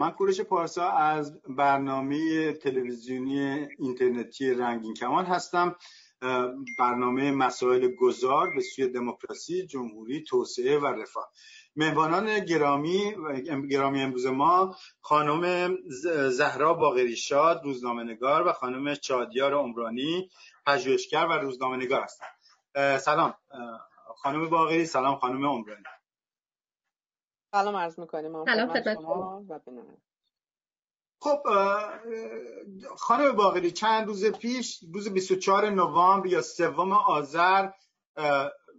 من کورش پارسا از برنامه تلویزیونی اینترنتی رنگین کمان هستم. برنامه مسائل گذار به سوی دموکراسی جمهوری توسعه و رفاه. مهمانان گرامی گرامی امروز ما خانم زهرا باقری شاد روزنامه‌نگار و خانم چادیار عمرانی پژوهشگر و روزنامه‌نگار هستند سلام. خانم باقری سلام خانم عمرانی. سلام عرض می‌کنیم. سلام خب خانم باقری چند روز پیش روز 24 نوامبر یا سوم آذر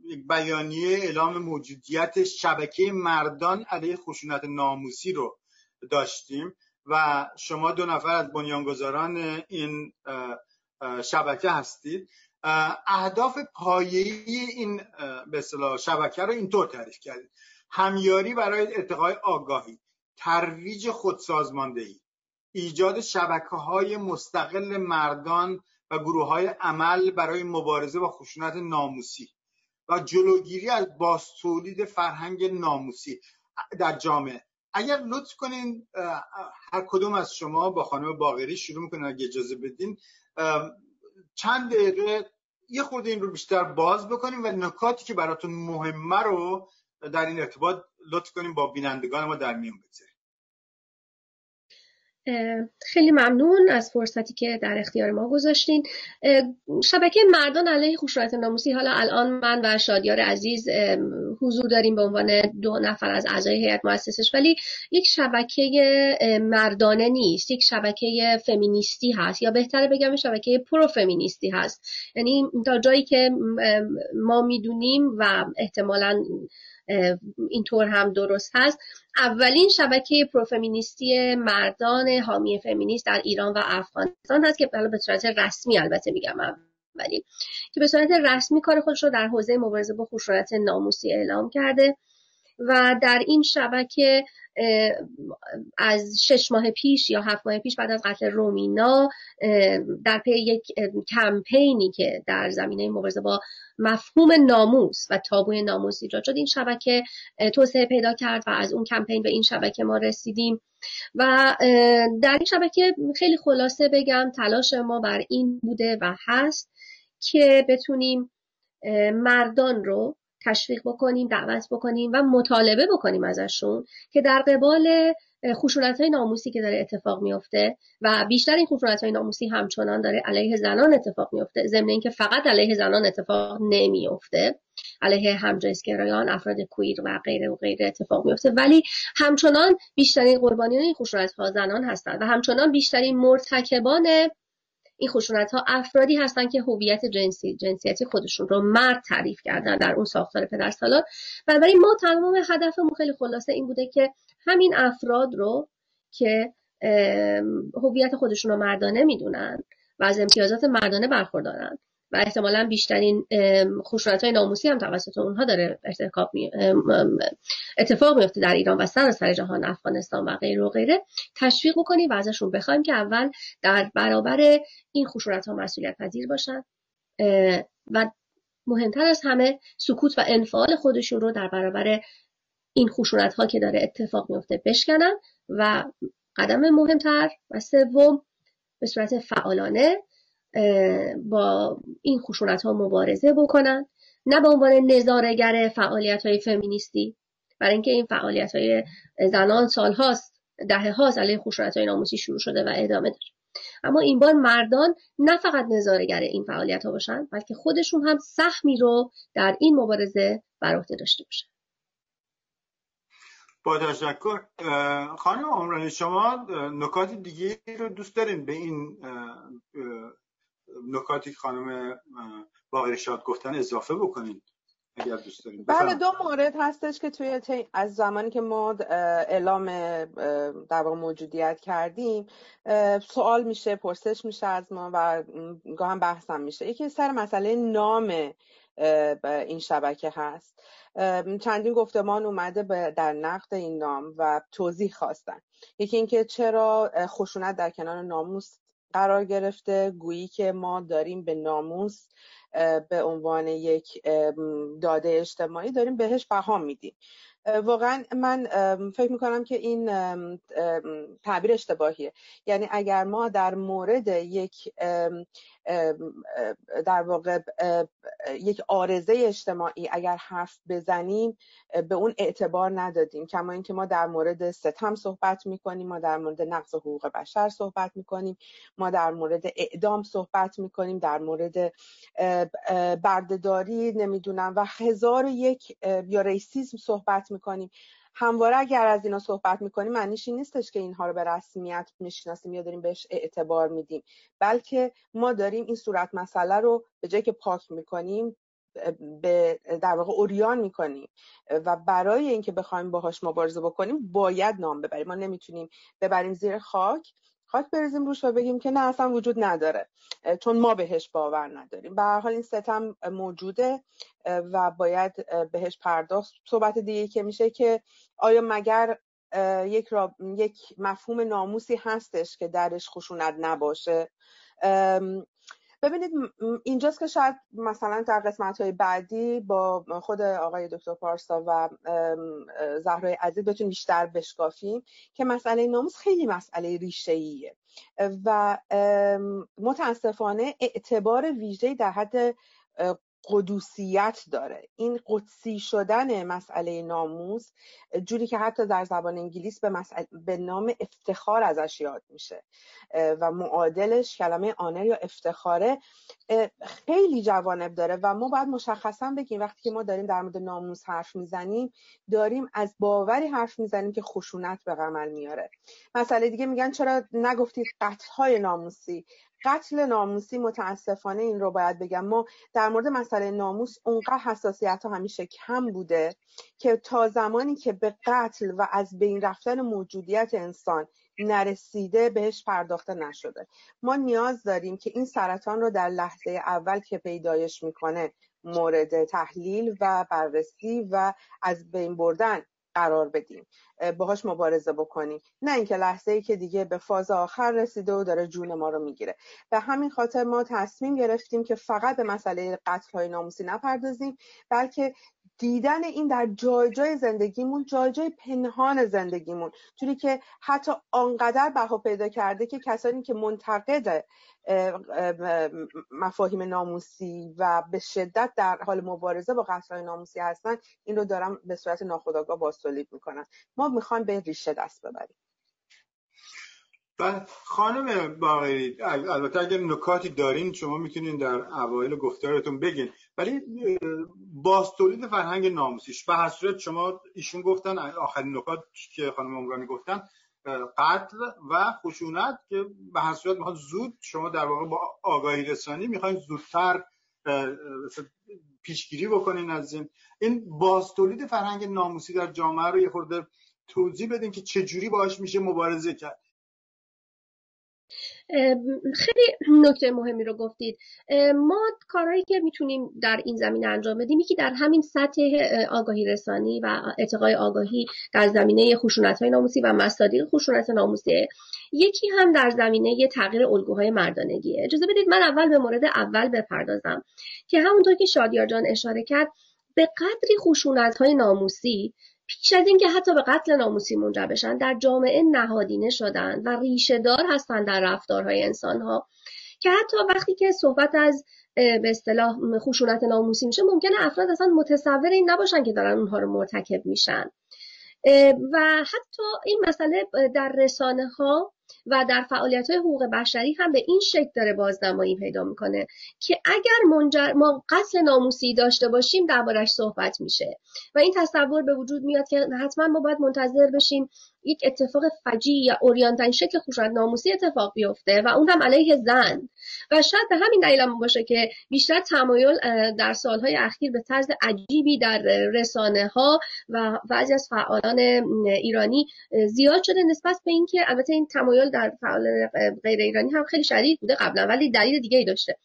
یک بیانیه اعلام موجودیت شبکه مردان علیه خشونت ناموسی رو داشتیم و شما دو نفر از بنیانگذاران این شبکه هستید. اهداف پایه‌ای این به شبکه رو اینطور تعریف کردید. همیاری برای ارتقای آگاهی ترویج خودسازماندهی ایجاد شبکه های مستقل مردان و گروه های عمل برای مبارزه با خشونت ناموسی و جلوگیری از باستولید فرهنگ ناموسی در جامعه. اگر لطف کنین هر کدوم از شما با خانم باغری شروع می‌کنین اگه اجازه بدین چند دقیقه یه خورده این رو بیشتر باز بکنیم و نکاتی که براتون مهمه رو در این ارتباط لطف کنیم با بینندگان ما در میون بگذاریم. خیلی ممنون از فرصتی که در اختیار ما گذاشتین. شبکه مردان علیه خشونت ناموسی حالا الان من و شادیار عزیز حضور داریم به عنوان دو نفر از اعضای هیئت مؤسسش ولی یک شبکه مردانه نیست یک شبکه فمینیستی هست یا بهتره بگم شبکه پرو فمینیستی هست. یعنی تا جایی که ما می‌دونیم و احتمالا اینطور هم درست هست. اولین شبکه پروفمینیستی مردان حامی فمینیست در ایران و افغانستان هست که به صورت رسمی البته میگم اولی که به صورت رسمی کار خودش رو در حوزه مبارزه با خشونت ناموسی اعلام کرده. و در این شبکه از شش ماه پیش یا هفت ماه پیش بعد از قتل رومینا در پی یک کمپینی که در زمینه مبارزه با مفهوم ناموس و تابوی ناموس ایجاد شد این شبکه توسعه پیدا کرد و از اون کمپین به این شبکه ما رسیدیم. و در این شبکه خیلی خلاصه بگم تلاش ما بر این بوده و هست که بتونیم مردان رو تشویق بکنیم دعوت بکنیم و مطالبه بکنیم ازشون که در قبال خشونت های ناموسی که داره اتفاق میفته و بیشتر این خشونت های ناموسی همچنان داره علیه زنان اتفاق میفته ضمن اینکه فقط علیه زنان اتفاق نمیفته علیه همجنسگرایان افراد کویر و غیره و غیره اتفاق میفته ولی همچنان بیشترین قربانیان این خشونت ها زنان هستند و همچنان بیشترین مرتکبان این خشونت ها افرادی هستن که هویت جنسی جنسیتی خودشون رو مرد تعریف کردن در اون ساختار پدرسالار بنابراین ما تمام هدفمون خیلی خلاصه این بوده که همین افراد رو که هویت خودشون رو مردانه می‌دونن و از امتیازات مردانه برخوردارن و احتمالا بیشترین خشونت های ناموسی هم توسط اونها داره می... اتفاق میفته در ایران و سر سر جهان افغانستان و غیره و غیره. تشویق بکنیم و ازشون بخوایم که اول در برابر این خشونت ها مسئولیت پذیر باشن و مهمتر از همه سکوت و انفعال خودشون رو در برابر این خشونت ها که داره اتفاق میفته بشکنن. و قدم مهمتر و سوم به صورت فعالانه با این خشونت ها مبارزه بکنن نه به عنوان نظارگر فعالیت های فمینیستی. برای اینکه این فعالیت های زنان سال هاست ده هاست علیه خشونت های ناموسی شروع شده و ادامه داره. اما این بار مردان نه فقط نظارگر این فعالیت ها باشن بلکه خودشون هم سهمی رو در این مبارزه بر داشته باشن. با تشکر. خانم عمرانی شما نکات دیگه رو دوست دارین به این نکاتی که خانم باقر شاد گفتن اضافه بکنین اگر دوست بله دو مورد هستش که توی از زمانی که ما اعلام در موجودیت کردیم سوال میشه پرسش میشه از ما و گاهم بحثم میشه. یکی سر مسئله نام این شبکه هست. چندین گفتمان اومده در نقد این نام و توضیح خواستن. یکی اینکه چرا خشونت در کنار ناموس قرار گرفته. گویی که ما داریم به ناموس به عنوان یک داده اجتماعی داریم بهش بها میدیم. واقعا من فکر می‌کنم که این تعبیر اشتباهیه. یعنی اگر ما در مورد یک در واقع یک آرزه اجتماعی اگر حرف بزنیم به اون اعتبار ندادیم. کما اینکه ما در مورد ستم صحبت می‌کنیم ما در مورد نقض حقوق بشر صحبت می‌کنیم ما در مورد اعدام صحبت می‌کنیم در مورد بردهداری نمی‌دونم و هزار یک یا ریسیزم صحبت می‌کنیم. همواره اگر از اینا صحبت می‌کنیم معنیش این نیستش که اینها رو به رسمیت می‌شناسیم یا داریم بهش اعتبار میدیم. بلکه ما داریم این صورت مسئله رو به جای که پاک می‌کنیم به در واقع اوریان می‌کنیم. و برای اینکه بخوایم باهاش مبارزه بکنیم باید نام ببریم. ما نمی‌تونیم ببریم زیر خاک. خاک بریزیم روش و بگیم که نه اصلا وجود نداره. چون ما بهش باور نداریم. به حال این ستم موجوده و باید بهش پرداخت. صحبت دیگه که میشه که آیا مگر یک, یک مفهوم ناموسی هستش که درش خشونت نباشه؟ ببینید اینجاست که شاید مثلا در قسمت های بعدی با خود آقای دکتر پارسا و زهرای عزیز بتونیم بیشتر بشکافیم که مسئله ناموس خیلی مسئله ریشه ایه و متاسفانه اعتبار ویژه در حد قدوسیت داره. این قدسی شدن مسئله ناموس جوری که حتی در زبان انگلیس به, به نام افتخار ازش یاد میشه. و معادلش کلمه آنر یا افتخاره خیلی جوانب داره و ما باید مشخصا بگیم وقتی که ما داریم در مورد ناموس حرف می‌زنیم داریم از باوری حرف می‌زنیم که خشونت به عمل میاره. مسئله دیگه میگن چرا نگفتید قتل های ناموسی؟ قتل ناموسی متاسفانه این رو باید بگم. ما در مورد مسئله ناموس اونقدر حساسیت ها همیشه کم بوده که تا زمانی که به قتل و از بین رفتن موجودیت انسان نرسیده بهش پرداخته نشده. ما نیاز داریم که این سرطان رو در لحظه اول که پیدایش می‌کنه مورد تحلیل و بررسی و از بین بردن قرار بدیم. باهاش مبارزه بکنیم نه اینکه لحظه ای که دیگه به فاز آخر رسیده و داره جون ما رو می‌گیره. به همین خاطر ما تصمیم گرفتیم که فقط به مسئله قتل های ناموسی نپردازیم بلکه دیدن این در جای جای زندگیمون جای جای پنهان زندگیمون. جوری که حتی آنقدر بها پیدا کرده که کسانی که منتقد مفاهیم ناموسی و به شدت در حال مبارزه با قتل ناموسی هستن این رو دارم به صورت ناخودآگاه باستولید می‌کنن. ما می‌خوایم به ریشه دست ببریم. خانم باقری البته اگر نکاتی دارین شما می‌تونین در اوایل گفتارتون بگین. ولی باز تولید فرهنگ ناموسیش به هر صورت شما ایشون گفتن آخرین نکات که خانم عمرانی گفتن قتل و خشونت که به هر صورت می‌خواد زود شما در واقع با آگاهی رسانی می‌خواین زودتر پیشگیری بکنین از این. این باز تولید فرهنگ ناموسی در جامعه رو یه خورده توضیح بدین که چجوری باش میشه مبارزه کرد. خیلی نکته مهمی رو گفتید. ما کارهایی که می‌تونیم در این زمینه انجام بدیم یکی در همین سطح آگاهی رسانی و ارتقای آگاهی در زمینه خشونت های ناموسی و مصادیق خشونت ناموسی. یکی هم در زمینه تغییر الگوهای مردانگیه. اجازه بدید من اول به مورد اول بپردازم که همونطور که شادیار جان اشاره کرد به قدری خشونت های ناموسی پیش از اینکه حتی به قتل ناموسی منجر بشن در جامعه نهادینه شدن و ریشه دار هستن در رفتارهای انسانها. که حتی وقتی که صحبت از به اصطلاح خشونت ناموسی میشه ممکنه افراد اصلا متصور این نباشن که دارن اونها رو مرتکب میشن. و حتی این مسئله در رسانه ها و در فعالیت های حقوق بشری هم به این شکل داره بازنمایی پیدا می‌کنه که اگر منجر ما قتل ناموسی داشته باشیم دربارش صحبت میشه. و این تصور به وجود میاد که حتما ما باید منتظر بشیم یک اتفاق فجی یا اوریانتن شکل خشونت ناموسی اتفاق بیفته و اون هم علیه زن. و شاید به همین دلیل هم باشه که بیشتر تمایل در سالهای اخیر به طرز عجیبی در رسانه ها و بعضی از فعالان ایرانی زیاد شده نسبت به اینکه البته این تمایل در فعالان غیر ایرانی هم خیلی شدید بوده قبلا ولی دلیل دیگه ای داشته.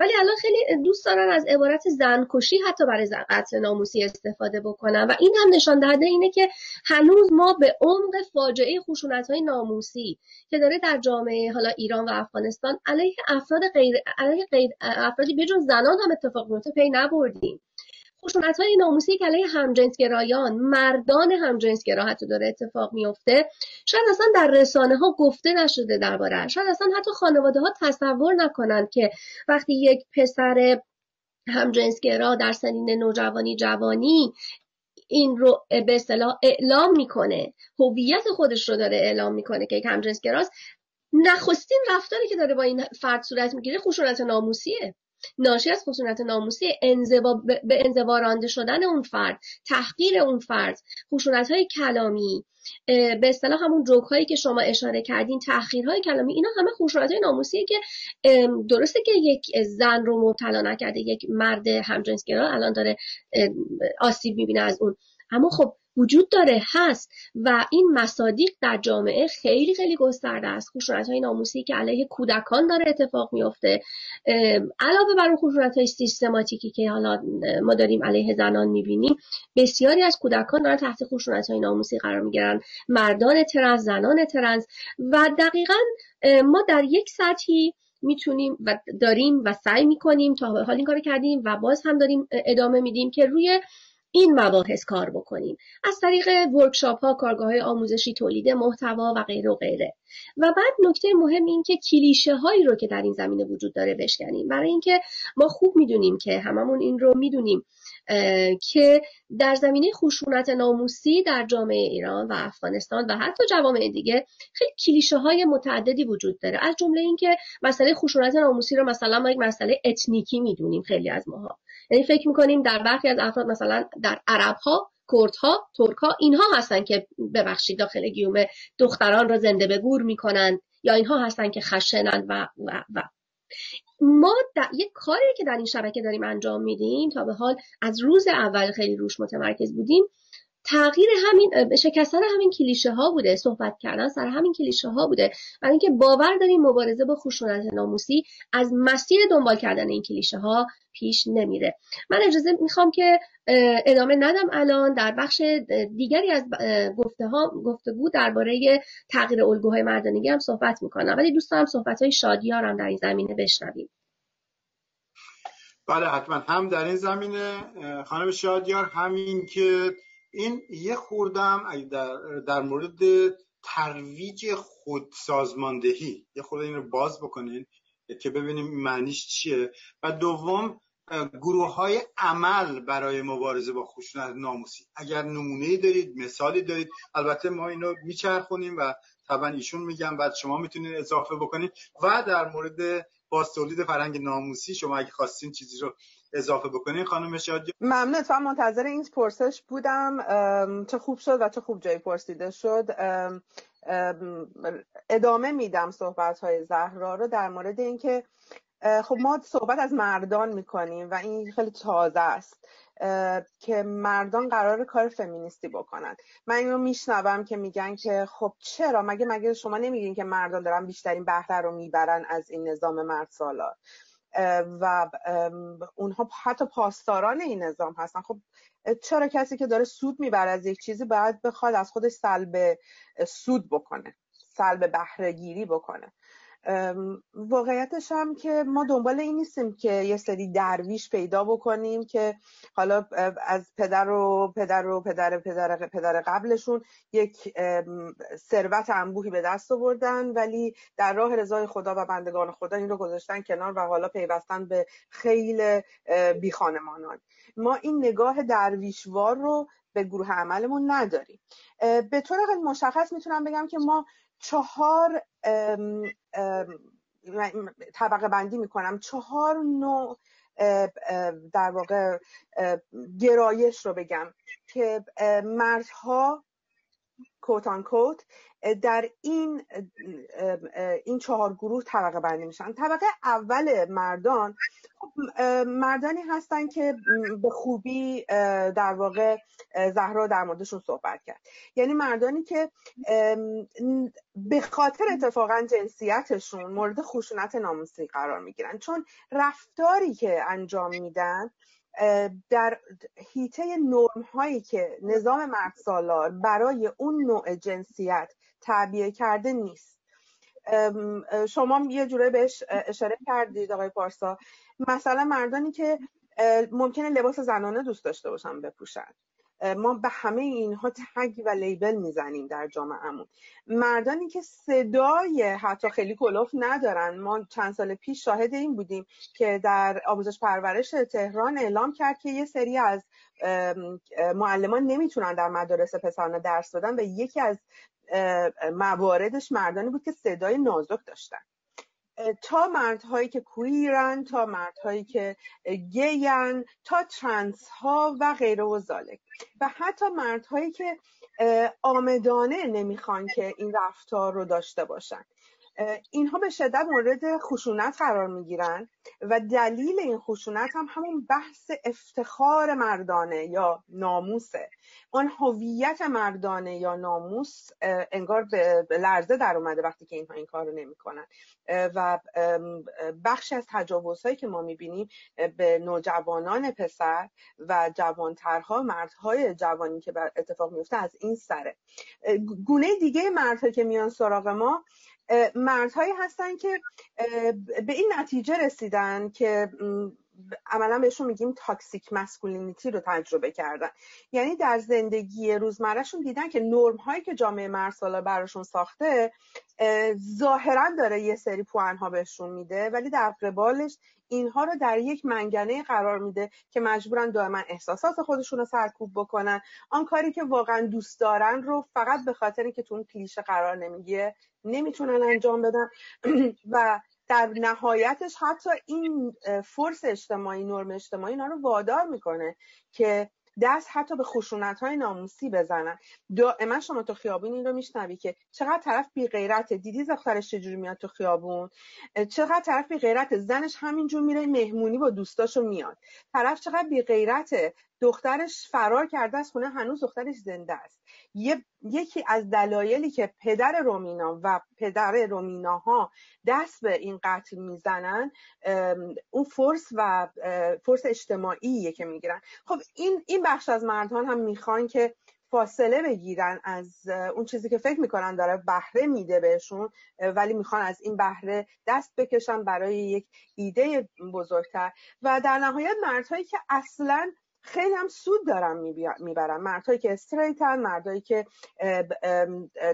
ولی الان خیلی دوست دارن از عبارت زنکشی حتی برای قتل ناموسی استفاده بکنن و این هم نشان دهنده اینه که هنوز ما به عمق فاجعه خشونت های ناموسی که داره در جامعه حالا ایران و افغانستان علیه افراد غیر علیه غیر افرادی بجز زنان هم اتفاق میفته پی نبردیم. خشونت های ناموسی که علیه همجنسگرایان مردان همجنسگرا حتی داره اتفاق میفته شاید اصلا در رسانه ها گفته نشده درباره شاید اصلا حتی خانواده ها تصور نکنند که وقتی یک پسر همجنسگرا در سنین نوجوانی جوانی این رو به اصطلاح اعلام می‌کنه هویت خودش رو داره اعلام می‌کنه که یک همجنسگراست نخستین رفتاری که داره با این فرد صورت می‌گیره خشونت ناموسیه. ناشی از خشونت ناموسی انزوا به انزوا رانده شدن اون فرد تحقیر اون فرد خشونت های کلامی به اصطلاح همون جوک هایی که شما اشاره کردین های کلامی اینا همه خشونت های ناموسیه که درسته که یک زن رو مبتلا نکرده یک مرد همجنسگرا الان داره آسیب می‌بینه از اون. اما خب وجود داره هست. و این مصادیق در جامعه خیلی خیلی گسترده است. خشونت های ناموسی که علیه کودکان داره اتفاق میفته علاوه بر خشونت های سیستماتیکی که حالا ما داریم علیه زنان می‌بینیم بسیاری از کودکان دارن تحت خشونت های ناموسی قرار می‌گیرن. مردان trans زنان trans. و دقیقا ما در یک سطحی می‌تونیم و داریم و سعی می‌کنیم تا حال این کار کردیم و باز هم داریم ادامه میدیم که روی این مباحث کار بکنیم. از طریق workshop ها کارگاه های آموزشی تولید محتوا و غیره و غیره. و بعد نکته مهم این که کلیشه هایی رو که در این زمینه وجود داره بشکنیم. برای اینکه ما خوب می‌دونیم که هممون این رو می‌دونیم. که در زمینه خشونت ناموسی در جامعه ایران و افغانستان و حتی جوامع دیگه خیلی کلیشه های متعددی وجود داره. از جمله اینکه مسئله خشونت ناموسی رو مثلا ما یک مسئله اتنیکی می‌دونیم خیلی از ماها. یعنی فکر می‌کنیم در برخی از افراد مثلا در عرب ها کردها ترکها اینها هستن که ببخشید داخل گیومه دختران را زنده به گور می‌کنند یا اینها هستن که خشنند و و و. ما در یک کاری که در این شبکه داریم انجام میدیم تا به حال از روز اول خیلی روش متمرکز بودیم تغییر همین شکستن همین کلیشه ها بوده صحبت کردن سر همین کلیشه ها بوده. برای اینکه باور داریم مبارزه با خشونت ناموسی از مسیر دنبال کردن این کلیشه ها پیش نمیره. من اجازه می‌خوام که ادامه ندم الان در بخش دیگری از گفته ها گفتگو درباره تغییر الگوهای مردانگی هم صحبت می‌کنم. ولی دوست دارم صحبت های شادیارم در این زمینه بشنویم. بله حتما. هم در این زمینه خانم شادیار همین که این یه خوردم در, در مورد ترویج خودسازماندهی. یه خورده این رو باز بکنین که ببینیم معنیش چیه. و دوم گروه های عمل برای مبارزه با خشونت ناموسی. اگر نمونه دارید مثالی دارید البته ما اینو میچرخونیم و طبعا ایشون میگم بعد شما می‌تونید اضافه بکنید. و در مورد باز تولید فرهنگ ناموسی شما اگه خواستین چیزی رو اضافه بکنین خانم شادی؟ ممنون تو منتظر این پرسش بودم چه خوب شد و چه خوب جای پرسیده شد. ادامه میدم صحبت های زهرا رو در مورد اینکه خب ما صحبت از مردان می‌کنیم و این خیلی تازه است که مردان قرار کار فمینیستی بکنن. من اینو میشنوم که میگن که خب چرا؟ مگه مگه شما نمیگین که مردان دارن بیشترین بهره رو می‌برن از این نظام مرد سالار؟ و اونها حتی پاسداران این نظام هستن. خب چرا کسی که داره سود می‌بره از یک چیزی باید بخواد از خودش سلب سود بکنه سلب بهره گیری بکنه؟ واقعیتش هم که ما دنبال این نیستیم که یه سری درویش پیدا بکنیم که حالا از پدر و پدر و پدر پدر پدر قبلشون یک ثروت انبوهی به دست آوردن ولی در راه رضای خدا و بندگان خدا این رو گذاشتن کنار و حالا پیوستن به خیل بی خانمانان. ما این نگاه درویشوار رو به گروه عملمون نداریم. به طور مشخص می‌تونم بگم که ما چهار طبقه بندی می‌کنم. چهار نوع در واقع گرایش رو بگم که مردها کوتان کوت در این این چهار گروه طبقه بندی میشن. طبقه اول مردان خب، مردانی هستن که به خوبی در واقع زهرا در موردشون صحبت کرد. یعنی مردانی که به خاطر اتفاقا جنسیتشون مورد خشونت ناموسی قرار می‌گیرن. چون رفتاری که انجام میدن در حیطه نرم هایی که نظام مرد سالار برای اون نوع جنسیت تعبیه کرده نیست. شما یه جوره بهش اشاره کردید آقای پارسا. مثلا مردانی که ممکنه لباس زنانه دوست داشته باشن بپوشن. ما به همه اینها تگ و لیبل می‌زنیم در جامعهمون. مردانی که صدای حتی خیلی کلوف ندارن. ما چند سال پیش شاهد این بودیم که در آموزش پرورش تهران اعلام کرد که یه سری از معلمان نمی‌تونن در مدارس پسرانه درس بدن و یکی از مواردش مردانی بود که صدای نازک داشتن. تا مردهایی که کویرن تا مردهایی که گیان تا ترنس ها و غیره و زالک. و حتی مردهایی که آمدانه نمی‌خوان که این رفتار رو داشته باشن. اینها به شدت مورد خشونت قرار می‌گیرن و دلیل این خشونت هم همون بحث افتخار مردانه یا ناموسه. آن هویت مردانه یا ناموس انگار به لرزه در اومده وقتی که اینها این کار رو نمی‌کنن و بخشی از تجاوزهایی که ما می‌بینیم به نوجوانان پسر و جوانترها مردهای جوانی که اتفاق میفته از این سره. گونه دیگه مردهایی که میان سراغ ما مردهایی هستن که به این نتیجه رسیدن که عملا بهشون میگیم تاکسیک مسکولینیتی رو تجربه کردن. یعنی در زندگی روزمرهشون دیدن که نرم هایی که جامعه مرسالا براشون ساخته ظاهرا داره یه سری پوان ها بهشون میده ولی در قبالش اینها رو در یک منگنه قرار میده که مجبورن دائما احساسات خودشون رو سرکوب بکنن. آن کاری که واقعا دوست دارن رو فقط به خاطر که تو اون کلیشه قرار نمی‌گیره نمی‌تونن انجام بدن. و در نهایتش حتی این فرس اجتماعی نرم اجتماعی اینا رو وادار می‌کنه که دست حتی به خشونت های ناموسی بزنن. دائما شما تو خیابون این رو میشنوی که چقدر طرف بی غیرت دیدی دخترش چجوری میاد تو خیابون؟ چقدر طرف بی غیرت زنش همینجور میره مهمونی با دوستاشو میاد. طرف چقدر بی غیرته دخترش فرار کرده از خونه هنوز دخترش زنده است. یکی از دلایلی که پدر رومینا و پدر رومیناها دست به این قتل می‌زنن اون فرس و فرس اجتماعیه که می‌گیرن. خب این این بخش از مردان هم می‌خوان که فاصله بگیرن از اون چیزی که فکر می‌کنن داره بهره میده بهشون ولی می‌خوان از این بهره دست بکشن برای یک ایده بزرگتر. و در نهایت مردهایی که اصلا خیلی هم سود دارن می‌برن. مردهایی که استریتن مردهایی که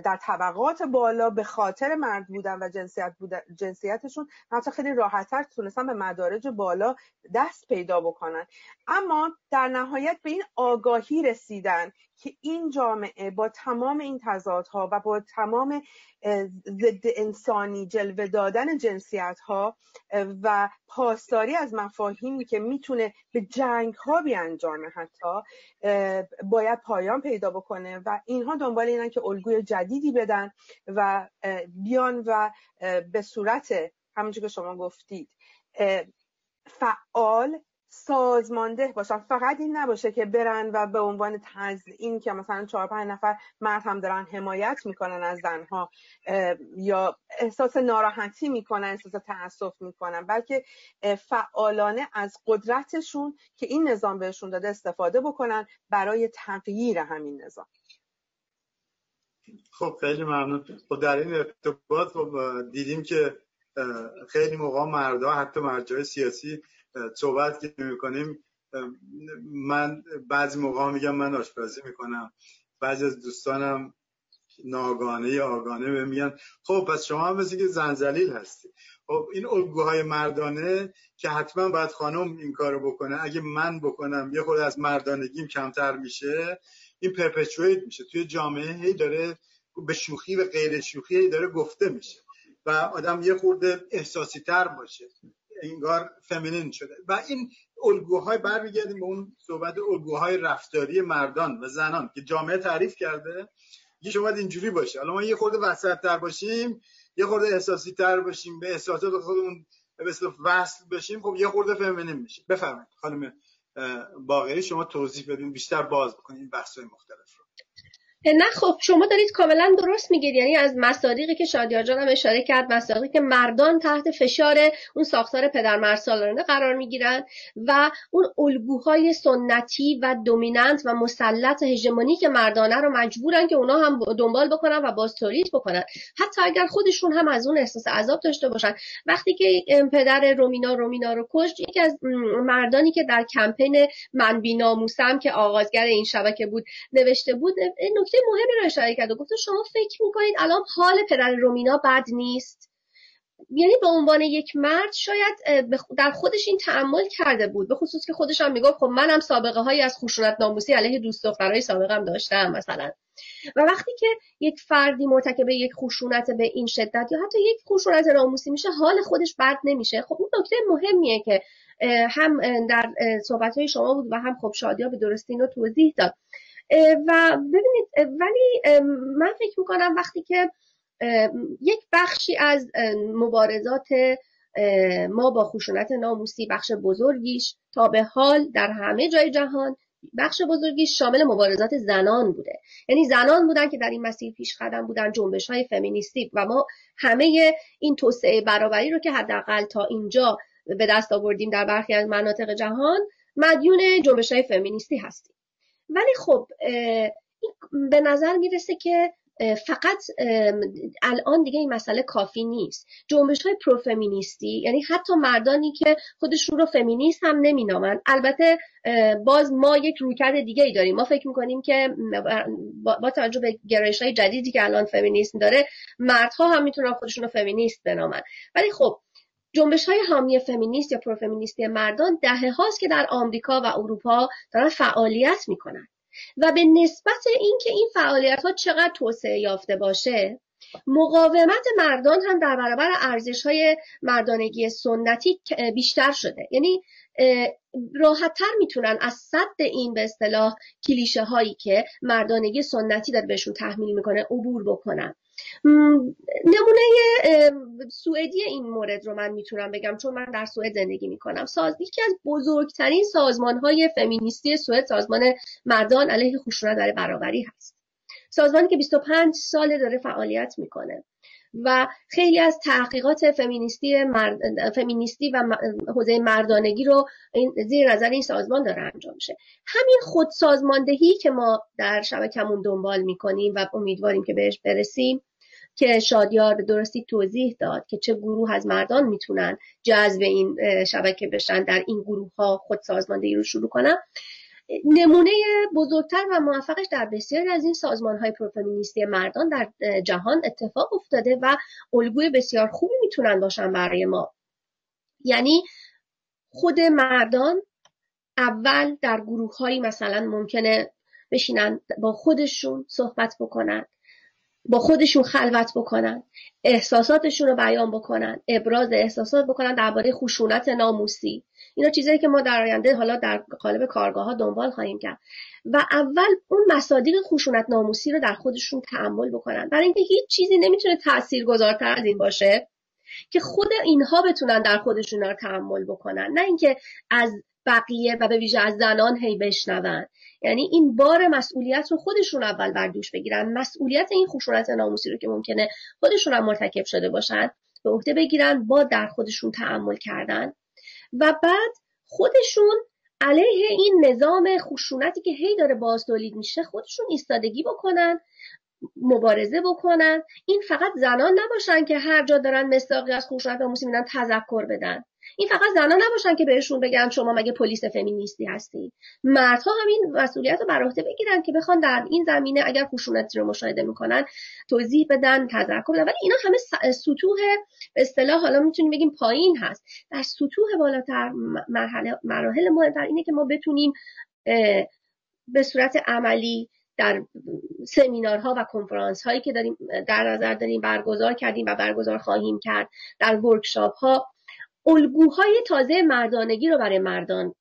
در طبقات بالا به خاطر مرد بودن و جنسیت بودن جنسیتشون حتی خیلی راحتتر تونستن به مدارج بالا دست پیدا بکنن. اما در نهایت به این آگاهی رسیدن که این جامعه با تمام این تضادها و با تمام ضد انسانی جلوه دادن جنسیت ها و پاسداری از مفاهیمی که می‌تونه به جنگ ها بیانجامه حتی باید پایان پیدا بکنه و اینها دنبال اینن که الگوی جدیدی بدن و بیان و به صورت همونجور که شما گفتید فعال سازمانده باشن. فقط این نباشه که برن و به عنوان این که مثلا چهار پنج نفر مرد هم دارن حمایت می‌کنن از زنها یا احساس ناراحتی می‌کنن احساس تاسف می‌کنن بلکه فعالانه از قدرتشون که این نظام بهشون داده استفاده بکنن برای تغییر همین نظام. خب خیلی ممنون. خب در این ارتباط خب دیدیم که خیلی موقع مردها حتی مرجع سیاسی صحبت که می‌کنیم من بعضی موقع میگم من آشپزی می‌کنم. بعضی از دوستانم ناگانه یا آگانه به میگن خب پس شما هم مثل که زنزلیل هستی. خب این الگوهای مردانه که حتما باید خانم این کارو بکنه. اگه من بکنم یه خود از مردانگیم کمتر میشه این پرپچویت میشه. توی جامعه هی داره به شوخی و غیر شوخی هی داره گفته میشه و آدم یه خورده احساسی تر باشه. انگار فمینین شده. و این الگوهای برمیگردیم به اون صحبت الگوهای رفتاری مردان و زنان که جامعه تعریف کرده. یه شما اینجوری باشه. حالا ما یه خورده وسط تر باشیم یه خورده احساسی تر باشیم به احساسات خودمون به وصل بشیم خب یه خورده فمینین میشه بفرمایید خانم باقری شما توضیح بدین بیشتر باز بکنید این بحث های مختلف نه خب شما دارید کاملا درست میگید. یعنی از مصادیقی که شادیار جان هم اشاره کرد مصادیقی که مردان تحت فشار اون ساختار پدر مرسالانه قرار می‌گیرن و اون الگوهای سنتی و دومیننت و مسلط هژمونی که مردانه رو مجبورن که اونا هم دنبال بکنن و باز تولید بکنن. حتی اگر خودشون هم از اون احساس عذاب داشته باشن. وقتی که پدر رومینا رومینا رو کشت یکی از مردانی که در کمپین من بیناموسم که آغازگر این شبکه بود نوشته بود نکته مهمی رو اشاره کرد و گفت شما فکر می‌کنید الان حال پدر رومینا بد نیست؟ یعنی به عنوان یک مرد شاید در خودش این تعمل کرده بود به خصوص که خودش هم می‌گفت خب منم سابقه هایی از خشونت ناموسی علیه دوست دخترای سابقم داشتم مثلا. و وقتی که یک فردی مرتکب یک خشونت به این شدت یا حتی یک خشونت ناموسی میشه حال خودش بد نمیشه. خب این نکته مهمیه که هم در صحبت های شما بود و هم خب شادیا به درستی اینو توضیح داد. و ببینید ولی من فکر می‌کنم وقتی که یک بخشی از مبارزات ما با خشونت ناموسی بخش بزرگیش تا به حال در همه جای جهان بخش بزرگیش شامل مبارزات زنان بوده. یعنی زنان بودن که در این مسیر پیش قدم بودن جنبش های فمینیستی و ما همه این توسعه برابری رو که حداقل تا اینجا به دست آوردیم در برخی از مناطق جهان مدیون جنبش های فمینیستی هستیم. ولی خب به نظر می‌رسه که فقط الان دیگه این مسئله کافی نیست. جنبش های پروفمینیستی یعنی حتی مردانی که خودشون رو فمینیست هم نمینامن. البته باز ما یک رویکرد دیگه ای داریم. ما فکر می‌کنیم که با توجه به گرایش های جدیدی که الان فمینیسم داره مردها هم می‌تونن خودشون رو فمینیست بنامن. ولی خب جنبش های حامی فمینیست یا پروفمینیستی مردان دهه هاست که در آمریکا و اروپا دارن فعالیت می‌کنن. و به نسبت اینکه این فعالیت ها چقدر توسعه یافته باشه مقاومت مردان هم در برابر ارزش های مردانگی سنتی بیشتر شده. یعنی راحتتر می‌تونن از صد این به اصطلاح کلیشه هایی که مردانگی سنتی داره بهشون تحمیل می‌کنه عبور بکنن. نمونه سوئدی این مورد رو من می‌تونم بگم چون من در سوئد زندگی می‌کنم. ساز یکی از بزرگترین سازمان های فمینیستی سوئد سازمان مردان علیه خشونت در برابری هست. سازمانی که 25 ساله داره فعالیت می‌کنه و خیلی از تحقیقات فمینیستی, فمینیستی و حوزه مردانگی رو زیر نظر این سازمان داره انجام میشه. همین خود سازماندهی که ما در شبکمون دنبال می‌کنیم و امیدواریم که بهش برسیم که شادیار به درستی توضیح داد که چه گروه از مردان می‌تونن جذب این شبکه بشن در این گروه ها خود سازماندهی رو شروع کنن. نمونه بزرگتر و موفقش در بسیاری از این سازمان های پروفمینیستی مردان در جهان اتفاق افتاده و الگوی بسیار خوبی می‌تونن باشن برای ما. یعنی خود مردان اول در گروه هایی مثلا ممکنه بشینن با خودشون صحبت بکنن. با خودشون خلوت بکنن احساساتشون رو بیان بکنن ابراز احساسات بکنن درباره خشونت ناموسی. اینا چیزایی که ما در آینده حالا در قالب کارگاه ها دنبال خواهیم کرد. و اول اون مصادیق خشونت ناموسی رو در خودشون تحمل بکنن. برای اینکه هیچ چیزی نمی‌تونه تاثیرگذارتر از این باشه که خود اینها بتونن در خودشون رو تحمل بکنن. نه اینکه از بقیه و به ویژه از زنان هی بشنون. یعنی این بار مسئولیت رو خودشون اول بر دوش بگیرن. مسئولیت این خشونت ناموسی رو که ممکنه خودشون هم مرتکب شده باشن به عهده بگیرن با در خودشون تحمل کردن. و بعد خودشون علیه این نظام خشونتی که هی داره باز تولید میشه خودشون ایستادگی بکنن مبارزه بکنن. این فقط زنان نباشن که هر جا دارن مستاقی از خشونت ناموسی میدن تذکر بدن. این فقط زنان نباشن که بهشون بگن شما مگه پلیس فمینیستی هستی. مردها همین مسئولیت رو بر عهده بگیرن که بخوان در این زمینه اگر خشونتی رو مشاهده می‌کنن توضیح بدن تذکر بدن. ولی اینا همه سطوح به اصطلاح حالا می‌تونیم بگیم پایین هست. در سطوح بالاتر مرحله مراحل مهمتر اینه که ما بتونیم به صورت عملی در سمینارها و کنفرانس هایی که داریم در نظر داریم برگزار کردیم و برگزار خواهیم کرد در ورکشاپ ها الگوهای تازه مردانگی رو برای مردان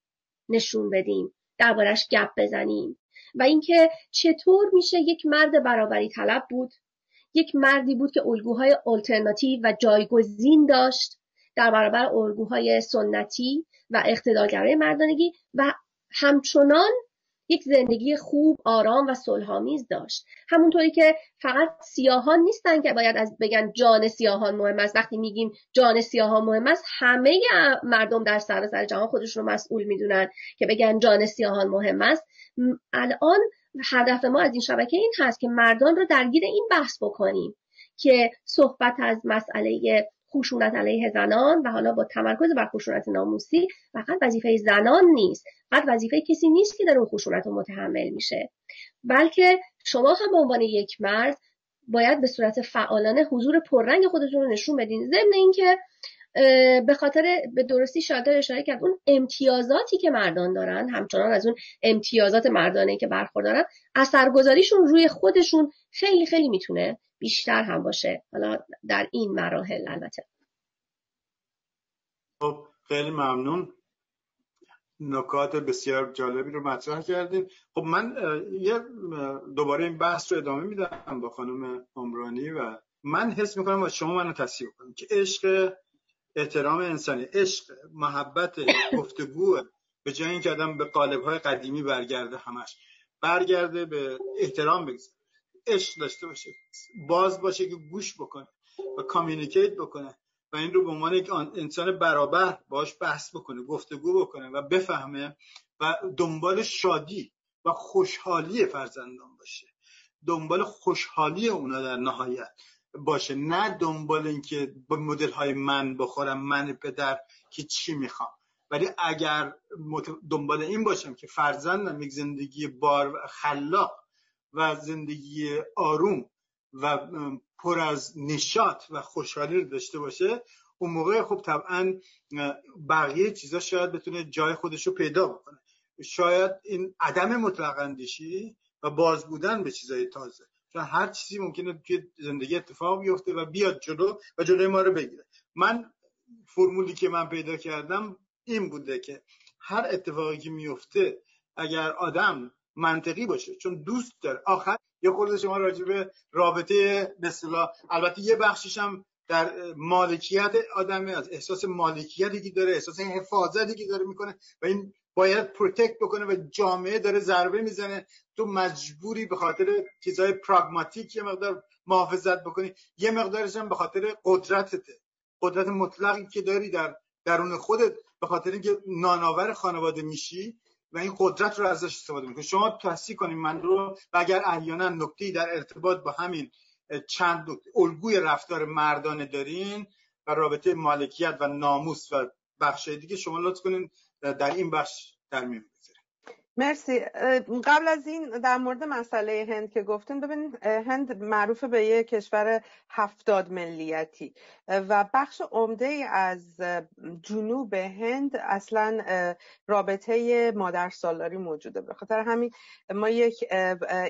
نشون بدیم دربارش گپ بزنیم و اینکه چطور میشه یک مرد برابری طلب بود یک مردی بود که الگوهای آلترناتیو و جایگزین داشت در برابر الگوهای سنتی و اقتدارگرای مردانگی و همچنان یک زندگی خوب آرام و صلحآمیز داشت. همونطوری که فقط سیاهان نیستن که باید از بگن جان سیاهان مهم است. وقتی میگیم جان سیاهان مهم است همه مردم در سراسر جهان خودشون رو مسئول می‌دونن که بگن جان سیاهان مهم است. الان هدف ما از این شبکه این هست که مردان رو درگیر این بحث بکنیم که صحبت از مسئله خشونت علیه زنان و حالا با تمرکز بر خشونت ناموسی فقط وظیفه زنان نیست. فقط وظیفه کسی نیست که در اون خشونت رو متحمل میشه. بلکه شما هم به عنوان یک مرد باید به صورت فعالانه حضور پررنگ خودتون رو نشون بدین. ضمن اینکه به خاطر به درستی شادر اشاره کرد اون امتیازاتی که مردان دارن همچنان از اون امتیازات مردانه که برخوردارن اثرگذاریشون روی خودشون خیلی خیلی می‌تونه بیشتر هم باشه. حالا در این مراحل البته. خب خیلی ممنون. نکات بسیار جالبی رو مطرح کردیم خب من یه دوباره این بحث رو ادامه میدم با خانم عمرانی و من حس می‌کنم با شما منو تصحیح کنم که عشق احترام انسانی عشق محبت گفتگو به جای اینکه آدم به قالب های قدیمی برگرده همش. برگرده به احترام بگذاره. عشق داشته باشه. باز باشه که گوش بکنه و کامیونیکیت بکنه و این رو به عنوان یک انسان برابر باش بحث بکنه گفتگو بکنه و بفهمه و دنبال شادی و خوشحالی فرزندان باشه. دنبال خوشحالی اونا در نهایت. باشه. نه دنبال اینکه با مدل های من بخورم من پدر که چی می‌خوام. ولی اگر دنبال این باشم که فرزندم یک زندگی بار خلاق و زندگی آروم و پر از نشاط و خوشحالی رو داشته باشه اون موقع خب طبعا بقیه چیزا شاید بتونه جای خودش رو پیدا بکنه. شاید این عدم مطلق اندیشی و باز بودن به چیزای تازه. چون هر چیزی ممکنه توی زندگی اتفاق بیفته و بیاد جلو و جلوی ما رو بگیره. من فرمولی که من پیدا کردم این بوده که هر اتفاقی که میفته اگر آدم منطقی باشه چون دوست داره. آخر یه خورده شما راجع به رابطه به البته یه بخشش هم در مالکیت آدمه از احساس مالکیتی که داره احساس حفاظتی که داره می‌کنه و این باید protect بکنه و جامعه داره ضربه می‌زنه. تو مجبوری به خاطر چیزهای پراگماتیک یه مقدار محافظت بکنی. یه مقدارش هم به خاطر قدرتته. قدرت مطلقی که داری در درون خودت به خاطر اینکه نانآور خانواده میشی و این قدرت رو ازش استفاده می‌کنه شما تصحیح کنید من رو و اگر احیانا نکته در ارتباط با همین چند الگوی رفتار مردانه دارین و رابطه مالکیت و ناموس و بخش دیگه شما لطف کنین. در این بخش در میون مرسی. قبل از این در مورد مسئله هند که گفتین ببینید هند معروف به یک کشور هفتاد ملیتی. و بخش عمده از جنوب هند اصلا رابطه مادر سالاری موجوده. به خاطر همین ما یک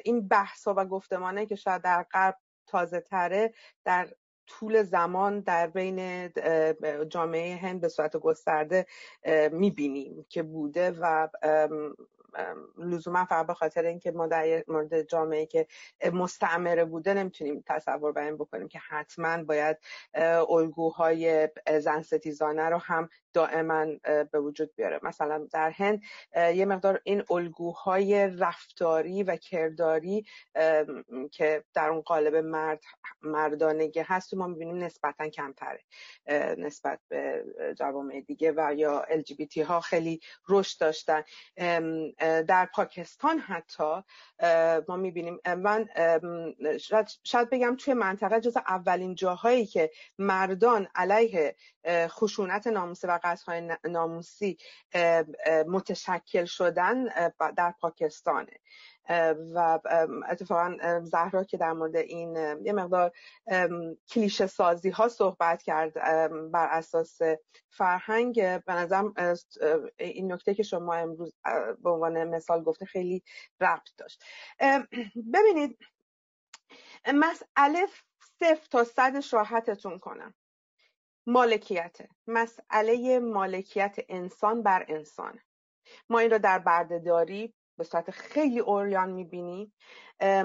این بحث و گفتمانه که شاید در غرب تازه تره در طول زمان در بین جامعه هند به صورت گسترده می‌بینیم که بوده و لزوما فقط به خاطر اینکه ما در مورد جامعه که مستعمره بوده نمی‌تونیم تصور بر این بکنیم که حتما باید الگوهای زن ستیزانه رو هم دائما به وجود بیاره. مثلا در هند یه مقدار این الگوهای رفتاری و کرداری که در اون قالب مرد مردانگی هست ما می‌بینیم نسبتا کمتره. نسبت به جوامع دیگه و یا LGBT ها خیلی رشد داشتن. در پاکستان حتی ما می‌بینیم من شاید بگم توی منطقه جز اولین جاهایی که مردان علیه خشونت ناموسی و قصدهای ناموسی متشکل شدن در پاکستانه. و اتفاقا زهرا که در مورد این یه مقدار کلیشه سازی ها صحبت کرد بر اساس فرهنگ به نظرم این نکته که شما امروز به عنوان مثال گفته خیلی ربط داشت. ببینید مسئله صفر تا صدش راحتتون کنم. مالکیت مسئله مالکیت انسان بر انسان. ما این را در بردهداری به صورت خیلی اوریان می‌بینیم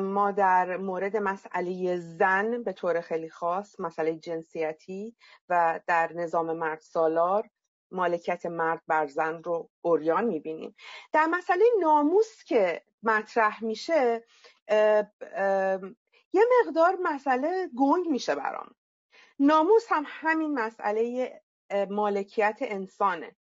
ما در مورد مسئله زن به طور خیلی خاص مسئله جنسیتی و در نظام مرد سالار مالکیت مرد بر زن رو اوریان می‌بینیم. در مسئله ناموس که مطرح میشه یه مقدار مسئله گنگ میشه برام. ناموس هم همین مسئله مالکیت انسانه.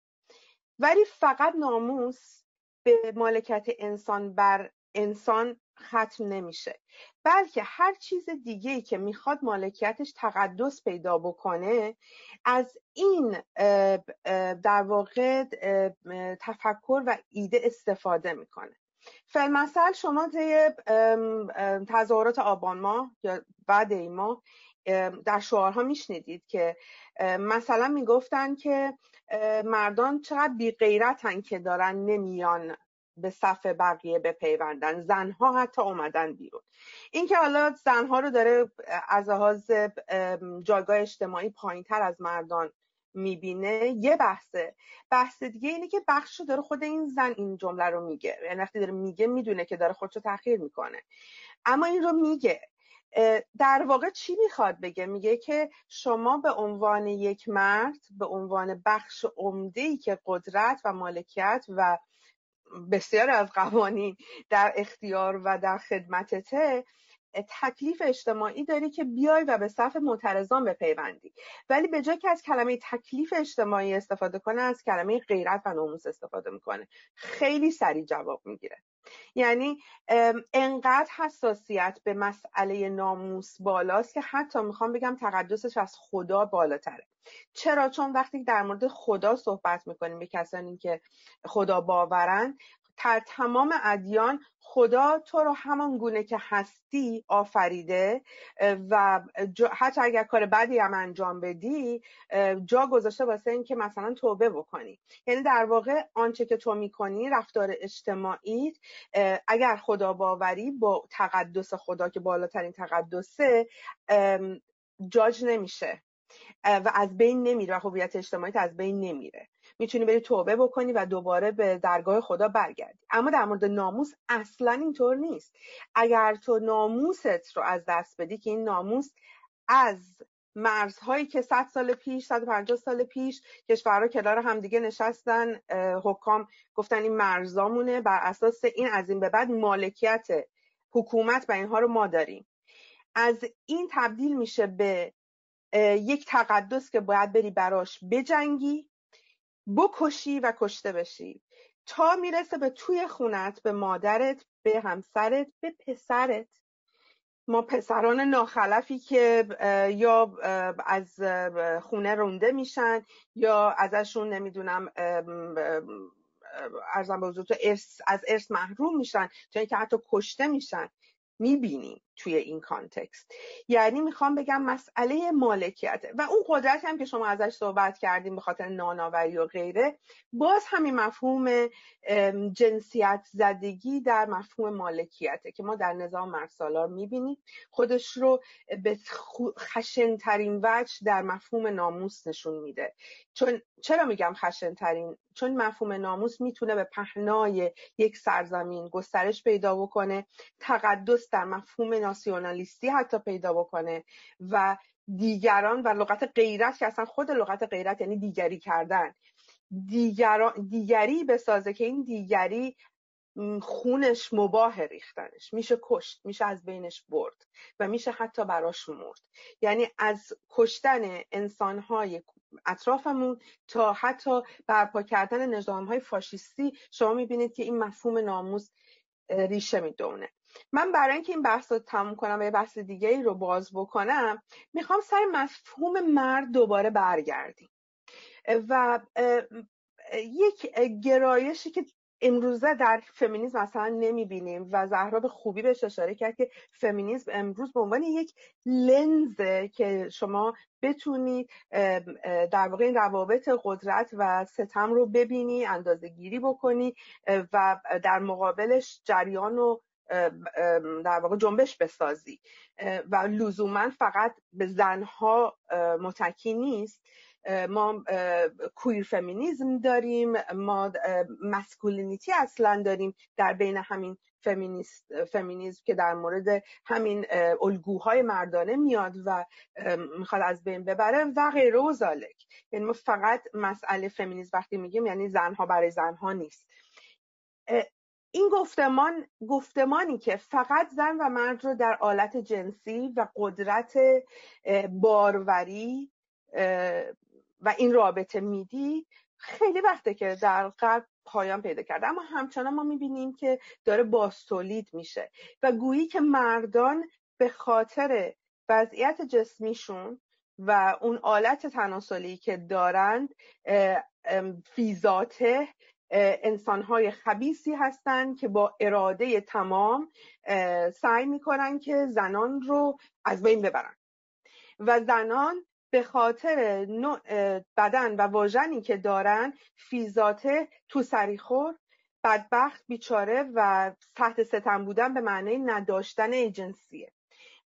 ولی فقط ناموس به مالکیت انسان بر انسان ختم نمیشه. بلکه هر چیز دیگه که می‌خواد مالکیتش تقدس پیدا بکنه از این در واقع تفکر و ایده استفاده می‌کنه. فلمثل شما طی تظاهرات آبان ماه یا بعد این در شعارها میشنیدید که مثلا می‌گفتن که مردان چقدر بی غیرتن که دارن نمیان به صف بقیه بپیوندن زنها حتی اومدن بیرون. اینکه حالا زنها رو داره از لحاظ جایگاه اجتماعی پایین تر از مردان می‌بینه یه بحثه. بحث دیگه اینه که بخش داره خود این زن این جمله رو میگه. یعنی وقتی داره میگه می‌دونه که داره خودشو تاخیر می‌کنه. اما این رو میگه. در واقع چی می‌خواد بگه؟ میگه که شما به عنوان یک مرد به عنوان بخش عمده ای که قدرت و مالکیت و بسیار از قوانین در اختیار و در خدمتته تکلیف اجتماعی داری که بیای و به صف معترضان بپیوندی. ولی به جای که از کلمه تکلیف اجتماعی استفاده کنه از کلمه غیرت و ناموس استفاده می‌کنه. خیلی سریع جواب می‌گیره. یعنی انقدر حساسیت به مسئله ناموس بالاست که حتی می‌خوام بگم تقدسش از خدا بالاتره. چرا؟ چون وقتی در مورد خدا صحبت می‌کنیم به کسانی که خدا باورن در تمام ادیان خدا تو رو همان گونه که هستی آفریده و حتی اگر کار بدی هم انجام بدی جا گذاشته واسه اینکه مثلا توبه بکنی. یعنی در واقع آنچه که تو می‌کنی رفتار اجتماعی اگر خدا باوری با تقدس خدا که بالاترین تقدسه جاج نمیشه. و از بین نمیره و هویت اجتماعیت از بین نمیره. می‌تونی بری توبه بکنی و دوباره به درگاه خدا برگردی. اما در مورد ناموس اصلا اینطور نیست. اگر تو ناموست رو از دست بدی که این ناموس از مرزهایی که 100 سال پیش 150 سال پیش کشورها کنار همدیگه نشستن حکام گفتن این مرزامونه بر اساس این از این به بعد مالکیت حکومت و اینها رو ما داریم. از این تبدیل میشه به یک تقدس که باید بری براش بجنگی. بکشی و کشته بشی. تا می‌رسه به توی خونت به مادرت به همسرت به پسرت. ما پسران ناخلفی که یا از خونه رونده میشن یا ازشون نمی‌دونم ارزم به از ارث محروم میشن چون که حتی کشته میشن. می‌بینیم. توی این کانتکست. یعنی می‌خوام بگم مسئله مالکیت و اون قدرتی هم که شما ازش صحبت کردیم به خاطر ناناوری و غیره باز همین مفهوم جنسیت زدگی در مفهوم مالکیته که ما در نظام مرسالار می‌بینیم. خودش رو به خشنترین وجه در مفهوم ناموس نشون میده. چون چرا میگم خشنترین؟ چون مفهوم ناموس می‌تونه به پهنای یک سرزمین گسترش پیدا بکنه تقدس در مفهوم ناسیونالیستی حتی پیدا بکنه و دیگران و لغت غیرت که اصلا خود لغت غیرت یعنی دیگری کردن دیگران دیگری بسازه که این دیگری خونش مباه ریختنش. میشه کشت میشه از بینش برد و میشه حتی براش مرد. یعنی از کشتن انسانهای اطرافمون تا حتی برپا کردن نظامهای فاشیستی شما می‌بینید که این مفهوم ناموز ریشه می‌دونه. من برای اینکه این بحث رو تموم کنم و یه بحث دیگه ای رو باز بکنم می‌خوام سر مفهوم مرد دوباره برگردیم. و یک گرایشی که امروزه در فمینیسم اصلا نمی‌بینیم و زهرا به خوبی بهش اشاره کرد که فمینیسم امروز به عنوان یک لنزه که شما بتونید در واقع این روابط قدرت و ستم رو ببینی اندازه گیری بکنی و در مقابلش جریان و در واقع جنبش بسازی. و لزوما فقط به زنها متکی نیست. ما کویر فمینیزم داریم ما مسکولینیتی اصلا داریم در بین همین فمینیست فمینیزم که در مورد همین الگوهای مردانه میاد و می‌خواد از بین ببره و غیره و زالک یعنی ما فقط مسئله فمینیزم وقتی میگیم یعنی زنها برای زنها نیست. این گفتمان گفتمانی که فقط زن و مرد رو در آلت جنسی و قدرت باروری و این رابطه میدی خیلی وقته که در غرب پایان پیدا کرده. اما همچنان ما می‌بینیم که داره باستولید میشه. و گویی که مردان به خاطر وضعیت جسمیشون و اون آلت تناسلی که دارند فیزاته انسانهای خبیسی هستند که با اراده تمام سعی می‌کنن که زنان رو از بین ببرن. و زنان به خاطر بدن و واژنی که دارن فیزاته تو سریخور بدبخت بیچاره و تحت ستم بودن به معنی نداشتن ایجنسیه.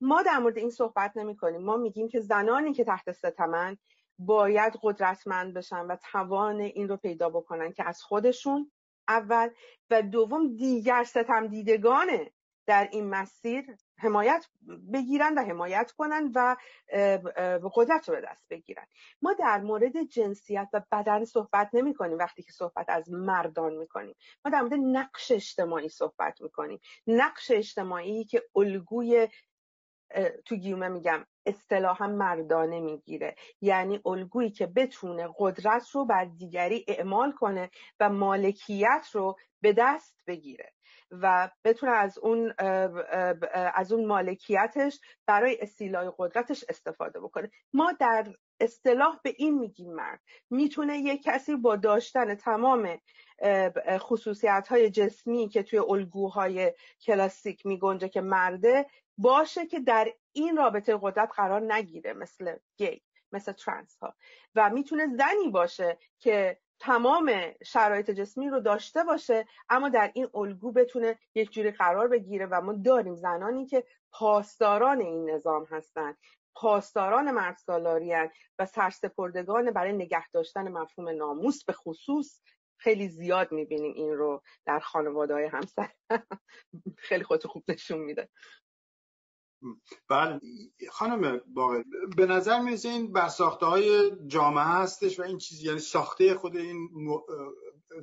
ما در مورد این صحبت نمی کنیم ما میگیم که زنانی که تحت ستمن باید قدرتمند بشن و توان این رو پیدا بکنن که از خودشون اول و دوم دیگر ستم دیدگانه در این مسیر حمایت بگیرن و حمایت کنن و قدرت رو دست بگیرن. ما در مورد جنسیت و بدن صحبت نمی کنیم وقتی که صحبت از مردان می کنیم. ما در مورد نقش اجتماعی صحبت می کنیم. نقش اجتماعی که الگوی تو گیومه میگم اصطلاحا مردانه می‌گیره. یعنی الگویی که بتونه قدرت رو بر دیگری اعمال کنه و مالکیت رو به دست بگیره و بتونه از اون از اون مالکیتش برای استیلای قدرتش استفاده بکنه. ما در اصطلاح به این میگیم مرد. می‌تونه یک کسی با داشتن تمام خصوصیت های جسمی که توی الگوهای کلاسیک میگنجه که مرده باشه که در این رابطه قدرت قرار نگیره مثل گی مثل ترنس ها. و می‌تونه زنی باشه که تمام شرایط جسمی رو داشته باشه اما در این الگو بتونه یک جوری قرار بگیره و ما داریم زنانی که پاسداران این نظام هستند پاسداران مرد و سرسپردگان برای نگه داشتن مفهوم ناموس به خصوص خیلی زیاد می‌بینیم این رو در خانواده های همسر. خیلی خودتو خوب نشون میده. بله. خانم باقر به نظر می‌رسه این برساخته های جامعه هستش و این چیزی یعنی ساخته خود این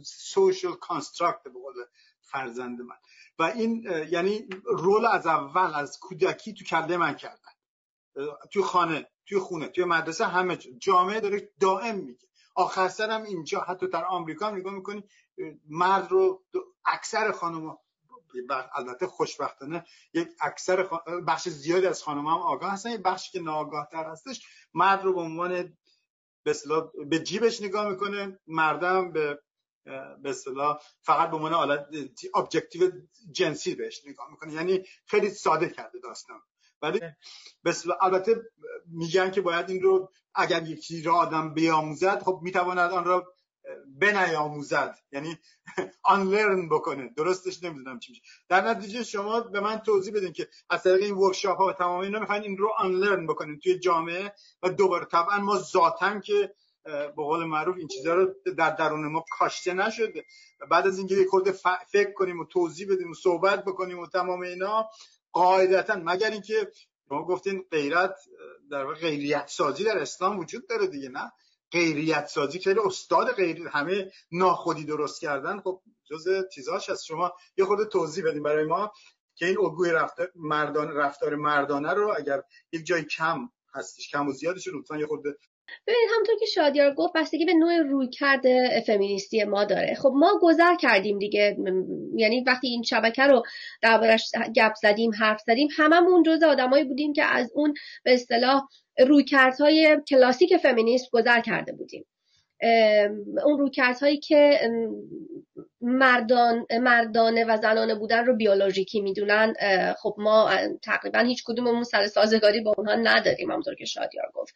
social construct به قول فرزند من. و این یعنی role از اول از کودکی تو کله من کردن. تو خانه توی خونه توی مدرسه همه جامعه داره دائم میگه. آخر سرم اینجا. حتی در آمریکا نگاه می‌کنی مرد رو اکثر خانم البته خوشبختانه یک اکثر بخش زیادی از خانم هم آگاه هستن. یک بخشی که ناآگاه تر هستش مرد رو به عنوان به جیبش نگاه می‌کنه مردم به به اصطلاح فقط به عنوان حالت ابجکتیو جنسی بهش نگاه می‌کنه. یعنی خیلی ساده کرده داستان. ولی به البته میگن که باید این رو اگر یکی را آدم بیاموزد خب می‌تواند آن را بنیاموزد. یعنی آنلرن بکنه. درستش نمی‌دونم چی میشه. در نتیجه شما به من توضیح بدین که از طریق این ورکشاپ ها تمام اینا می‌خواین این رو آنلرن بکنین توی جامعه و دوباره. طبعا ما ذاتن که به قول معروف این چیزها رو در درون ما کاشته نشده. بعد از اینکه یک خورده فکر کنیم و توضیح بدیم و صحبت بکنیم و تمام اینا قاعدتا مگر اینکه شما گفتین غیرت در واقع غیریت سازی در اسلام وجود داره دیگه نه؟ غیریت سازی خیلی استاد غیر همه ناخودی درست کردن. خب جز چیزاش از شما یه خورده توضیح بدیم برای ما که این الگوی رفتار مردان رفتار مردانه رو اگر یک جای کم هستش کم و زیادش لطفا یه خورده ببینید همونطور که شادیار گفت بستگی به نوع رویکرد فمینیستی ما داره. خب ما گذر کردیم دیگه. یعنی وقتی این شبکه رو دربارش گپ زدیم حرف زدیم هممون جز آدمایی بودیم که از اون به اصطلاح رویکردهای کلاسیک فمینیست گذر کرده بودیم. اون رویکردهایی که مردان مردانه و زنانه بودن رو بیولوژیکی می‌دونن خب ما تقریبا هیچ کدوممون سر سازگاری با اونها نداریم همونطور که شادیار گفت.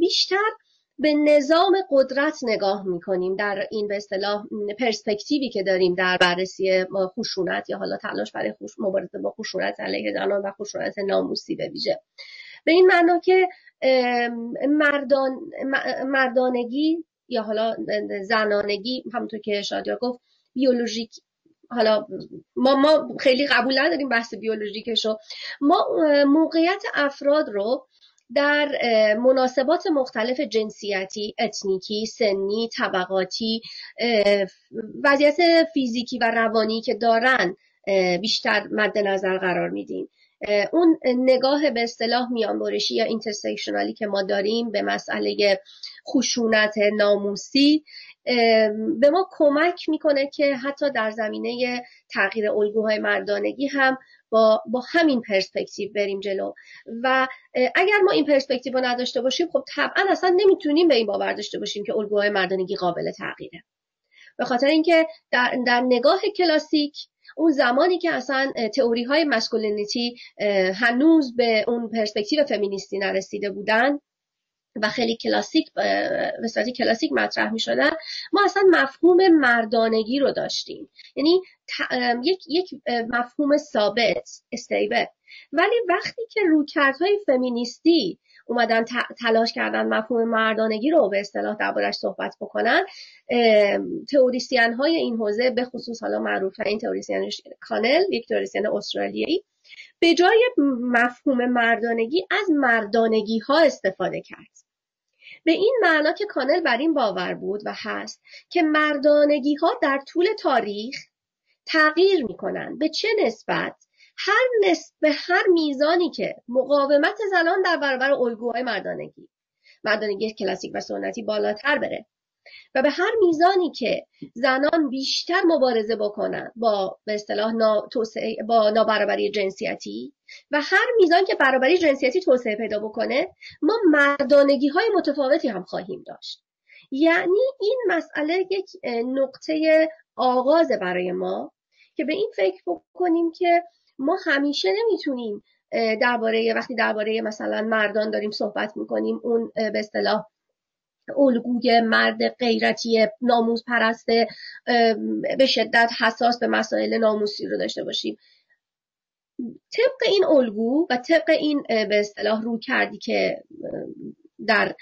بیشتر به نظام قدرت نگاه می‌کنیم در این به اصطلاح پرسپکتیوی که داریم در بررسی خشونت یا حالا تلاش برای مبارزه با خشونت علیه زنان و خشونت ناموسی به ویژه. به این معنا که مردان مردانگی یا حالا زنانگی همونطور که شادیا گفت بیولوژیک حالا ما ما خیلی قبول نداریم بحث بیولوژیکشو. ما موقعیت افراد رو در مناسبات مختلف جنسیتی، اتنیکی، سنی، طبقاتی، وضعیت فیزیکی و روانی که دارن بیشتر مد نظر قرار میدیم. اون نگاه به اصطلاح میانبرشی یا intersectional ی که ما داریم به مسئله خشونت ناموسی به ما کمک می‌کنه که حتی در زمینه تغییر الگوهای مردانگی هم با, با همین پرسپکتیو بریم جلو. و اگر ما این پرسپکتیو رو نداشته باشیم خب طبعا اصلا نمی‌تونیم به این باور داشته باشیم که الگوهای مردانگی قابل تغییره. به خاطر اینکه در, در نگاه کلاسیک اون زمانی که اصلا تئوری های masculinity هنوز به اون پرسپکتیو فمینیستی نرسیده بودن و خیلی کلاسیک به صورت کلاسیک مطرح می شدن ما اصلا مفهوم مردانگی رو داشتیم. یعنی یک, یک مفهوم ثابت استیبل. ولی وقتی که رویکردهای فمینیستی اومدن تلاش کردن مفهوم مردانگی رو به اصطلاح دربارش صحبت بکنن. تئوریسین های این حوزه به خصوص حالا معروف این تئوریسین کانل یک تئوریسین استرالیایی به جای مفهوم مردانگی از مردانگی ها استفاده کرد. به این معنا که کانل بر این باور بود و هست که مردانگی ها در طول تاریخ تغییر می‌کنن. به چه نسبت؟ هر نسب به هر میزانی که مقاومت زنان در برابر الگوهای مردانگی مردانگی کلاسیک و سنتی بالاتر بره و به هر میزانی که زنان بیشتر مبارزه بکنن با به اصطلاح با نابرابری جنسیتی و هر میزان که برابری جنسیتی توسعه پیدا بکنه ما مردانگی های متفاوتی هم خواهیم داشت. یعنی این مسئله یک نقطه آغاز برای ما که به این فکر بکنیم که ما همیشه نمی‌تونیم درباره وقتی درباره مثلا مردان داریم صحبت می‌کنیم اون به اصطلاح الگوی مرد غیرتی ناموز پرسته به شدت حساس به مسائل ناموسی رو داشته باشیم. طبق این الگو و طبق این به اصطلاح رو کردی که در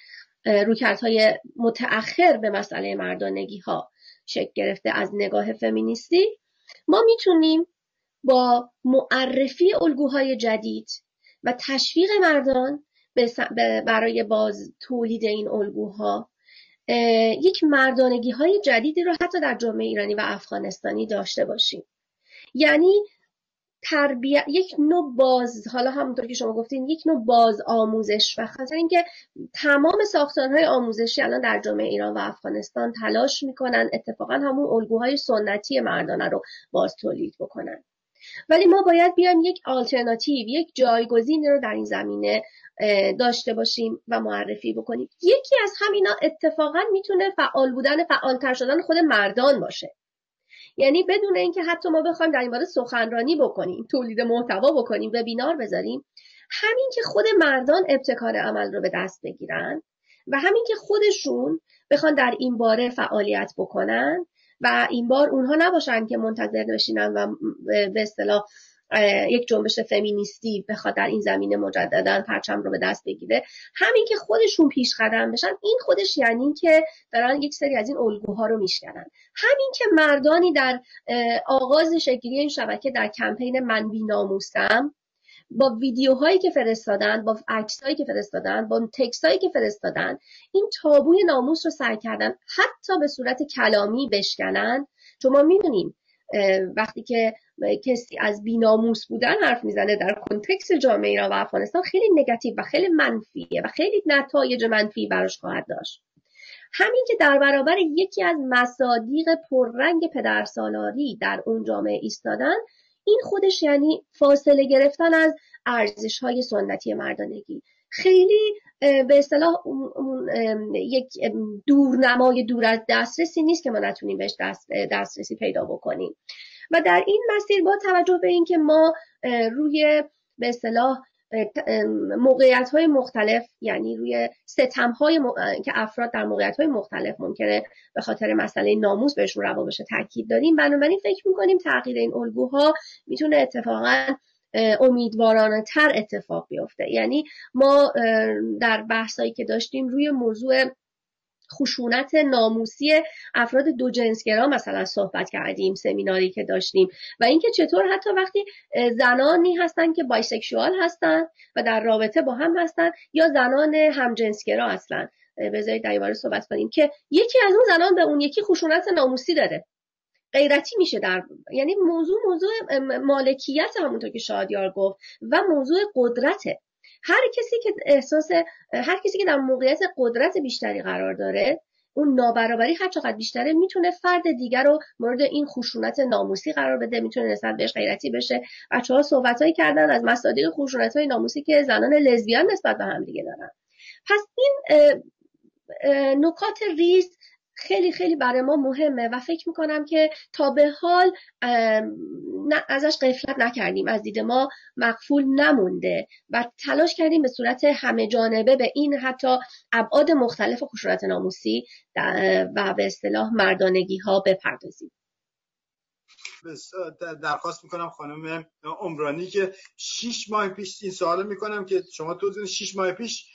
رویکردهای متأخر به مسئله مردانگی ها شکل گرفته از نگاه فمینیستی ما می‌تونیم با معرفی الگوهای جدید و تشویق مردان برای باز تولید این الگوها یک مردانگی های جدیدی رو حتی در جامعه ایرانی و افغانستانی داشته باشیم. یعنی تربیت یک نوع باز حالا همونطور که شما گفتین یک نوع باز آموزش و خاطر اینکه تمام ساختارهای آموزشی الان در جامعه ایران و افغانستان تلاش می‌کنن اتفاقا همون الگوهای سنتی مردانه رو باز تولید بکنن. ولی ما باید بیایم یک آلترناتیو یک جایگزینی رو در این زمینه داشته باشیم و معرفی بکنیم. یکی از همینا اتفاقا می‌تونه فعال بودن فعالتر شدن خود مردان باشه. یعنی بدون اینکه حتی ما بخوایم در این باره سخنرانی بکنیم تولید محتوا بکنیم وبینار بذاریم همین که خود مردان ابتکار عمل رو به دست بگیرن و همین که خودشون بخوان در این باره فعالیت بکنن و این بار اونها نباشن که منتظر بشینن و به اصطلاح یک جنبش فمینیستی بخواد در این زمینه مجددا پرچم رو به دست بگیره. همین که خودشون پیش قدم بشن این خودش یعنی که دارن یک سری از این الگوها رو میشکنن. همین که مردانی در آغاز شکلی این شبکه در کمپین من بی ناموسم با ویدیوهایی که فرستادن با عکسهایی که فرستادن با تکستهایی که فرستادن این تابوی ناموس رو سعی کردن حتی به صورت کلامی بشکنن. چون ما می‌دونیم وقتی که کسی از بیناموس بودن حرف می‌زنه در کنتکس جامعه ایران و افغانستان خیلی نگاتیو و خیلی منفیه و خیلی نتایج منفی براش خواهد داشت. همین که در برابر یکی از مصادیق پررنگ پدرسالاری در اون جامعه ایستادن این خودش یعنی فاصله گرفتن از ارزش های سنتی مردانگی. خیلی به اصطلاح یک دورنمای دور از دسترسی نیست که ما نتونیم بهش دسترسی پیدا بکنیم. و در این مسیر با توجه به اینکه ما روی به اصطلاح موقعیت های مختلف یعنی روی ستم های که افراد در موقعیت های مختلف ممکنه به خاطر مسئله ناموس بهشون روا بشه تاکید داریم بنابراین فکر می‌کنیم تغییر این الگوها می‌تونه اتفاقا امیدوارانه تر اتفاق بیفته. یعنی ما در بحثایی که داشتیم روی موضوع خشونت ناموسی افراد دو جنسگرا مثلا صحبت کردیم سمیناری که داشتیم. و اینکه چطور حتی وقتی زنانی هستن که بایسکشوال هستن و در رابطه با هم هستن یا زنان همجنسگرا هستن بذارید در این صحبت کنیم که یکی از اون زنان به اون یکی خشونت ناموسی داره غیرتی میشه در یعنی موضوع موضوع مالکیت همونطور که شادیار گفت و موضوع قدرته. هر کسی که احساس هر کسی که در موقعیت قدرت بیشتری قرار داره اون نابرابری هر چقدر بیشتره می‌تونه فرد دیگر رو مورد این خشونت ناموسی قرار بده می‌تونه نسبت بهش غیرتی بشه. بچه ها کردن از مصادیق خشونت های ناموسی که زنان لزبیان نسبت به هم دیگه دارن. پس این نکات ریز خیلی خیلی برای ما مهمه و فکر می‌کنم که تا به حال ازش قفلت نکردیم. از دید ما مقفول نمونده و تلاش کردیم به صورت همه جانبه به این حتی ابعاد مختلف خشونت ناموسی و به اصطلاح مردانگی ها بپردازیم درخواست می‌کنم خانم عمرانی که شیش ماه پیش این سوال می‌کنم که شما تو شیش ماه پیش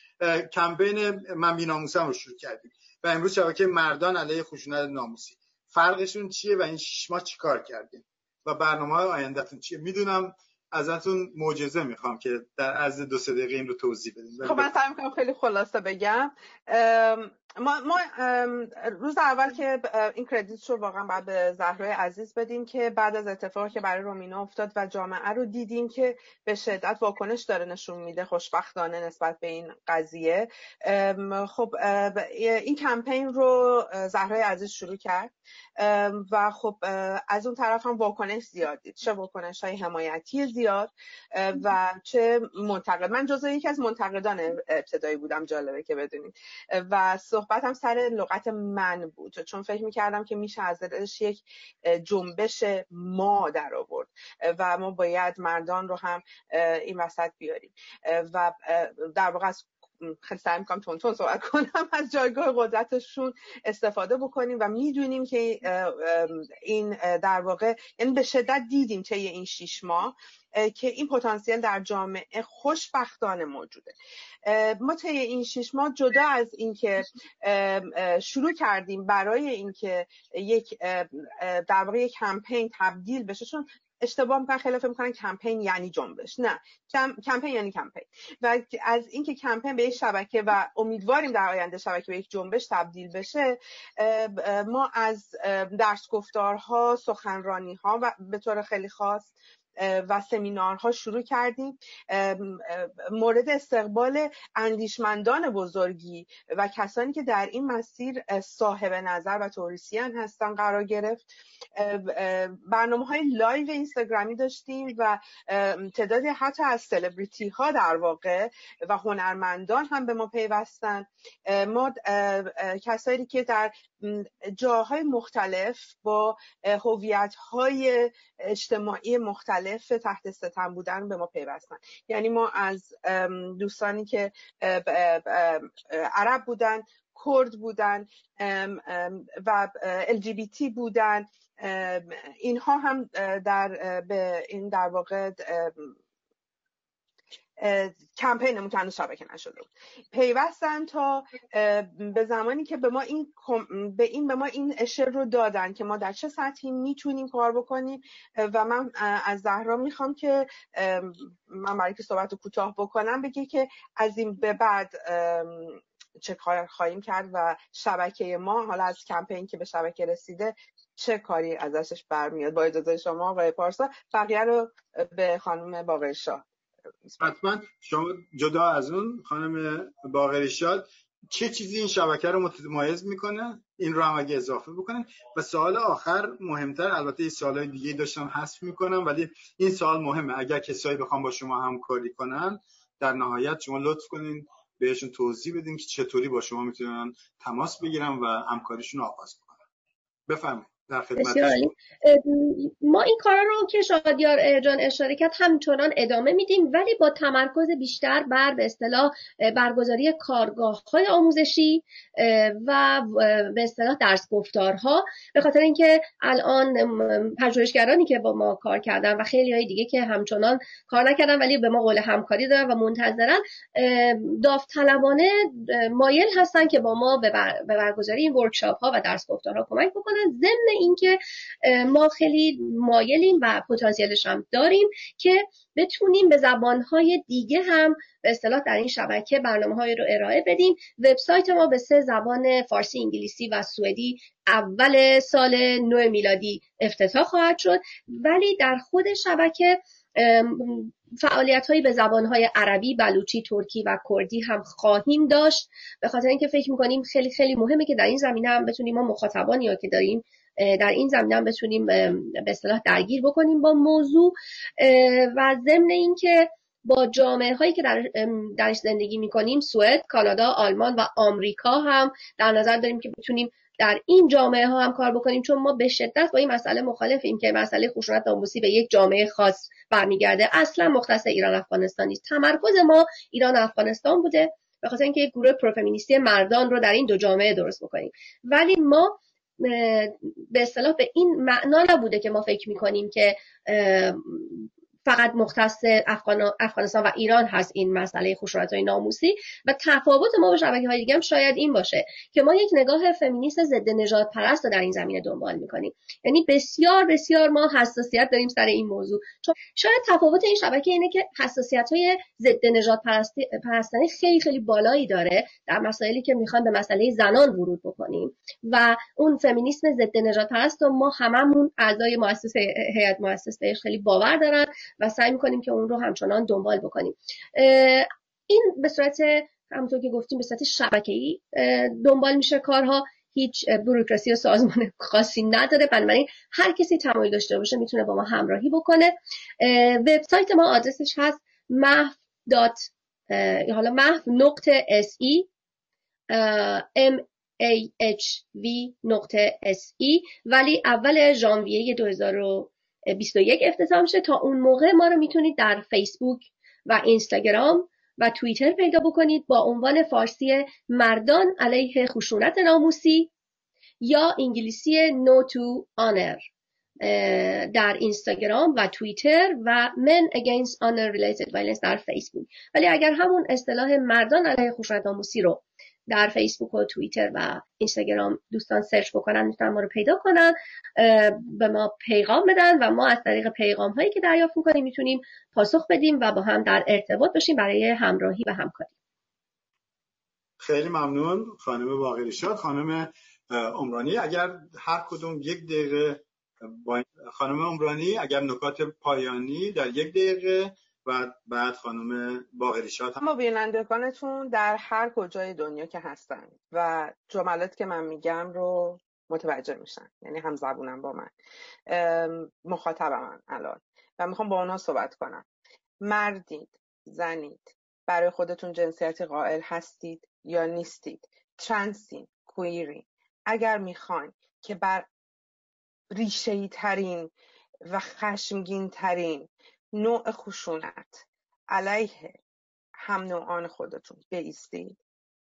کمپین من بیناموسم رو شروع کردیم و امروز شبکه مردان علیه خشونت ناموسی. فرقشون چیه و این شش ماه چیکار کردیم؟ و برنامه های آیندهتون چیه؟ می‌دونم ازتون معجزه می‌خوام که در عرض دو سه دقیقه این رو توضیح بدیم خب من سعی می‌کنم خیلی خلاصه بگم. ما, ما روز اول که این کردیت رو واقعا بعد به زهرای عزیز بدیم که بعد از اتفاقی که برای رومینا افتاد و جامعه رو دیدیم که به شدت واکنش داره نشون میده خوشبختانه نسبت به این قضیه. خب این کمپین رو زهرای عزیز شروع کرد. و خب از اون طرف هم واکنش زیاد دید. چه واکنش های حمایتی زیاد و چه منتقد من جزو یکی از منتقدان ابتدایی بودم جالبه که بدونید. و صحبتم سر لغت من بود. چون فکر می‌کردم که میشه از دلش یک جنبش ما در آورد. و ما باید مردان رو هم این وسط بیاریم. و در واقع از خیلی سعی می‌کنم تون تون صحبت کنم. از جایگاه قدرتشون استفاده بکنیم و می‌دونیم که این در واقع یعنی به شدت دیدیم طی این شیش ماه. که این پتانسیل در جامعه خوشبختانه موجوده. ما طی این شش ماه جدا از اینکه شروع کردیم برای اینکه یک در واقع یک کمپین تبدیل بشه چون اشتباه می‌کنن فکر می‌کنن کمپین یعنی جنبش. نه کمپین یعنی کمپین. و از اینکه کمپین به یک شبکه و امیدواریم در آینده شبکه به یک جنبش تبدیل بشه ما از درس گفتارها سخنرانی ها و به طور خیلی خاص و سمینارها شروع کردیم. مورد استقبال اندیشمندان بزرگی و کسانی که در این مسیر صاحب نظر و تئوریسین هستن قرار گرفت. برنامه های live اینستاگرامی داشتیم و تعدادی حتی از سلبریتی ها در واقع و هنرمندان هم به ما پیوستن. ما کسایی که در جاهای مختلف با هویت های اجتماعی مختلف تحت ستم بودن به ما پیوستن یعنی ما از دوستانی که عرب بودن کرد بودن و LGBT بودن اینها هم در به این در واقع کمپینمون که هنوز شبکه نشده بود. پیوستن تا به زمانی که به ما این به این به ما این اشر رو دادن که ما در چه سطحی می‌تونیم کار بکنیم. و من از زهرا می‌خوام که من برای که صحبت رو کوتاه بکنم بگی که از این به بعد چه کار خواهیم کرد و شبکه ما حالا از کمپین که به شبکه رسیده چه کاری ازش برمیاد. با اجازه شما آقای پارسا بقیه رو به خانم باقری شاه. حتما شما جدا از اون خانم باقری شاد چه چیزی این شبکه رو متمایز می‌کنه؟ این رو هم اگه اضافه بکنه و سوال آخر مهمتر البته این سوال دیگه داشتم حذف می‌کنم ولی این سوال مهمه. اگر کسایی بخوام با شما همکاری کنن در نهایت شما لطف کنین بهشون توضیح بدین که چطوری با شما می‌تونن تماس بگیرن و همکاریشون آغاز بکنن بفرمایید. در خدمت ما این کارا رو که شادیار جان اشاره کرد همچنان ادامه میدیم ولی با تمرکز بیشتر بر به اصطلاح برگزاری کارگاه های آموزشی و به اصطلاح درس گفتارها. به خاطر اینکه الان پژوهشگرانی که با ما کار کردن و خیلی های دیگه که همچنان کار نکردن ولی به ما قول همکاری دارن و منتظرن داوطلبانه مایل هستن که با ما به برگزاری این ورکشاپ ها و درس گفتارها کمک بکنن. ضمن اینکه ما خیلی مایلیم و پتانسیلش هم داریم که بتونیم به زبانهای دیگه هم به اصطلاح در این شبکه برنامه های رو ارائه بدیم. وبسایت ما به سه زبان فارسی انگلیسی و سوئدی اول سال نو میلادی افتتاح خواهد شد. ولی در خود شبکه فعالیت هایی به زبان های عربی، بلوچی، ترکی و کردی هم خواهیم داشت. به خاطر اینکه فکر می‌کنیم خیلی خیلی مهمه که در این زمینه هم بتونیم ما مخاطبانی یا که داریم در این زمینه بتونیم به اصطلاح درگیر بکنیم با موضوع. و ضمن اینکه با جامعه هایی که در درش زندگی می‌کنیم سوئد، کانادا، آلمان و آمریکا هم در نظر داریم که بتونیم در این جامعه ها هم کار بکنیم چون ما به شدت با این مسئله مخالفیم که مسئله خشونت ناموسی به یک جامعه خاص برمیگرده. اصلا مختص ایران افغانستان نیست. تمرکز ما ایران افغانستان بوده به خاطر اینکه یک گروه پروفمینیستی مردان رو در این دو جامعه درست بکنیم. ولی ما به اصطلاح به این معنا نبوده که ما فکر می‌کنیم که فقط مختص افغانستان و ایران هست این مسئله خشونت های ناموسی و تفاوت ما با شبکه های دیگه هم شاید این باشه که ما یک نگاه فمینیست ضد نجات پرست رو در این زمینه دنبال می‌کنیم. یعنی بسیار بسیار ما حساسیت داریم سر این موضوع. چون شاید تفاوت این شبکه اینه که حساسیت های ضد نجات پرستانی خیلی خیلی بالایی داره در مسائلی که می‌خوان به مسئله زنان ورود بکنیم. و اون فمینیسم ضد نجات پرست و ما هممون اعضای مؤسسه هیئت مؤسسه خیلی باور دارن و سعی می‌کنیم که اون رو همچنان دنبال بکنیم. این به صورت همونطور که گفتیم به صورت شبکه‌ای دنبال میشه کارها. هیچ بروکراسی و سازمان خاصی نداره. بنابراین هر کسی تمایل داشته باشه می‌تونه با ما همراهی بکنه. وبسایت ما آدرسش هست محو دات حالا محو نقطه اس ای m a h v نقطه s ای ولی اول ژانویه 2000 21 افتتاح میشه. تا اون موقع ما رو می‌تونید در فیسبوک و اینستاگرام و توییتر پیدا بکنید با عنوان فارسی مردان علیه خشونت ناموسی یا انگلیسی No to Honor در اینستاگرام و توییتر و Men Against Honor Related Violence در فیسبوک. ولی اگر همون اصطلاح مردان علیه خشونت ناموسی رو در فیسبوک و توییتر و اینستاگرام دوستان سرچ بکنن می‌تونن ما رو پیدا کنن به ما پیغام بدن و ما از طریق پیغام هایی که دریافت می‌کنیم می‌تونیم پاسخ بدیم و با هم در ارتباط باشیم برای همراهی و همکاری. خیلی ممنون خانم باقری شاد خانم عمرانی اگر هر کدوم یک دقیقه خانم عمرانی اگر نکات پایانی در یک دقیقه و بعد خانم باقریشات هم بینندگانتون در هر کجای دنیا که هستن و جملات که من میگم رو متوجه میشن یعنی هم زبونم با من. مخاطبم الان و می‌خوام با اونا صحبت کنم. مردید زنید برای خودتون جنسیتی قائل هستید یا نیستید؟ ترنسین کویری. اگر می‌خواین که بر ریشه ترین و خشمگین ترین نوع خشونت. علیه هم نوعان خودتون. بیستید.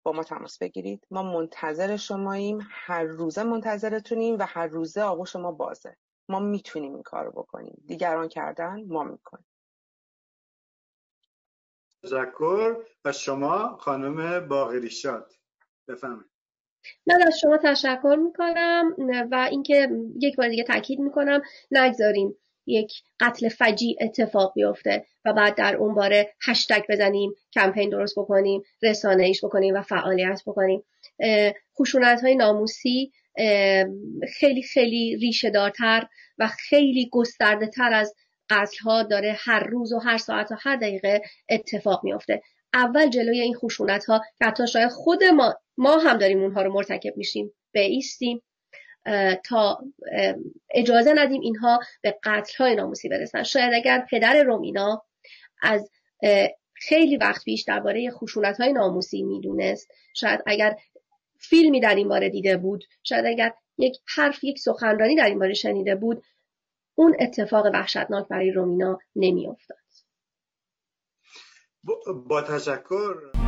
با ما تماس بگیرید. ما منتظر شماییم. هر روزه منتظرتونیم و هر روزه آغوش ما بازه. ما می‌تونیم این کار رو بکنیم. دیگران کردن ما می‌کنیم. تشکر. و شما خانم باغری شاد بفهمید من از شما تشکر می‌کنم و اینکه یک بار دیگه تاکید می‌کنم نگذاریم. یک قتل فجی اتفاق بیفته و بعد در اون باره هشتگ بزنیم کمپین درست بکنیم رسانه ایش بکنیم و فعالیت بکنیم. خشونت های ناموسی خیلی خیلی ریشه دارتر و خیلی گسترده تر از قتل ها داره هر روز و هر ساعت و هر دقیقه اتفاق میافته. اول جلوی این خشونت ها که حتی شاید خود ما ما هم داریم اونها رو مرتکب میشیم بیستیم تا اجازه ندیم اینها به قتل های ناموسی برسن. شاید اگر پدر رومینا از خیلی وقت پیش درباره خشونت های ناموسی می‌دونست شاید اگر فیلمی در این باره دیده بود شاید اگر یک حرف یک سخنرانی در این باره شنیده بود اون اتفاق وحشتناک برای رومینا نمیافتاد. با تشکر.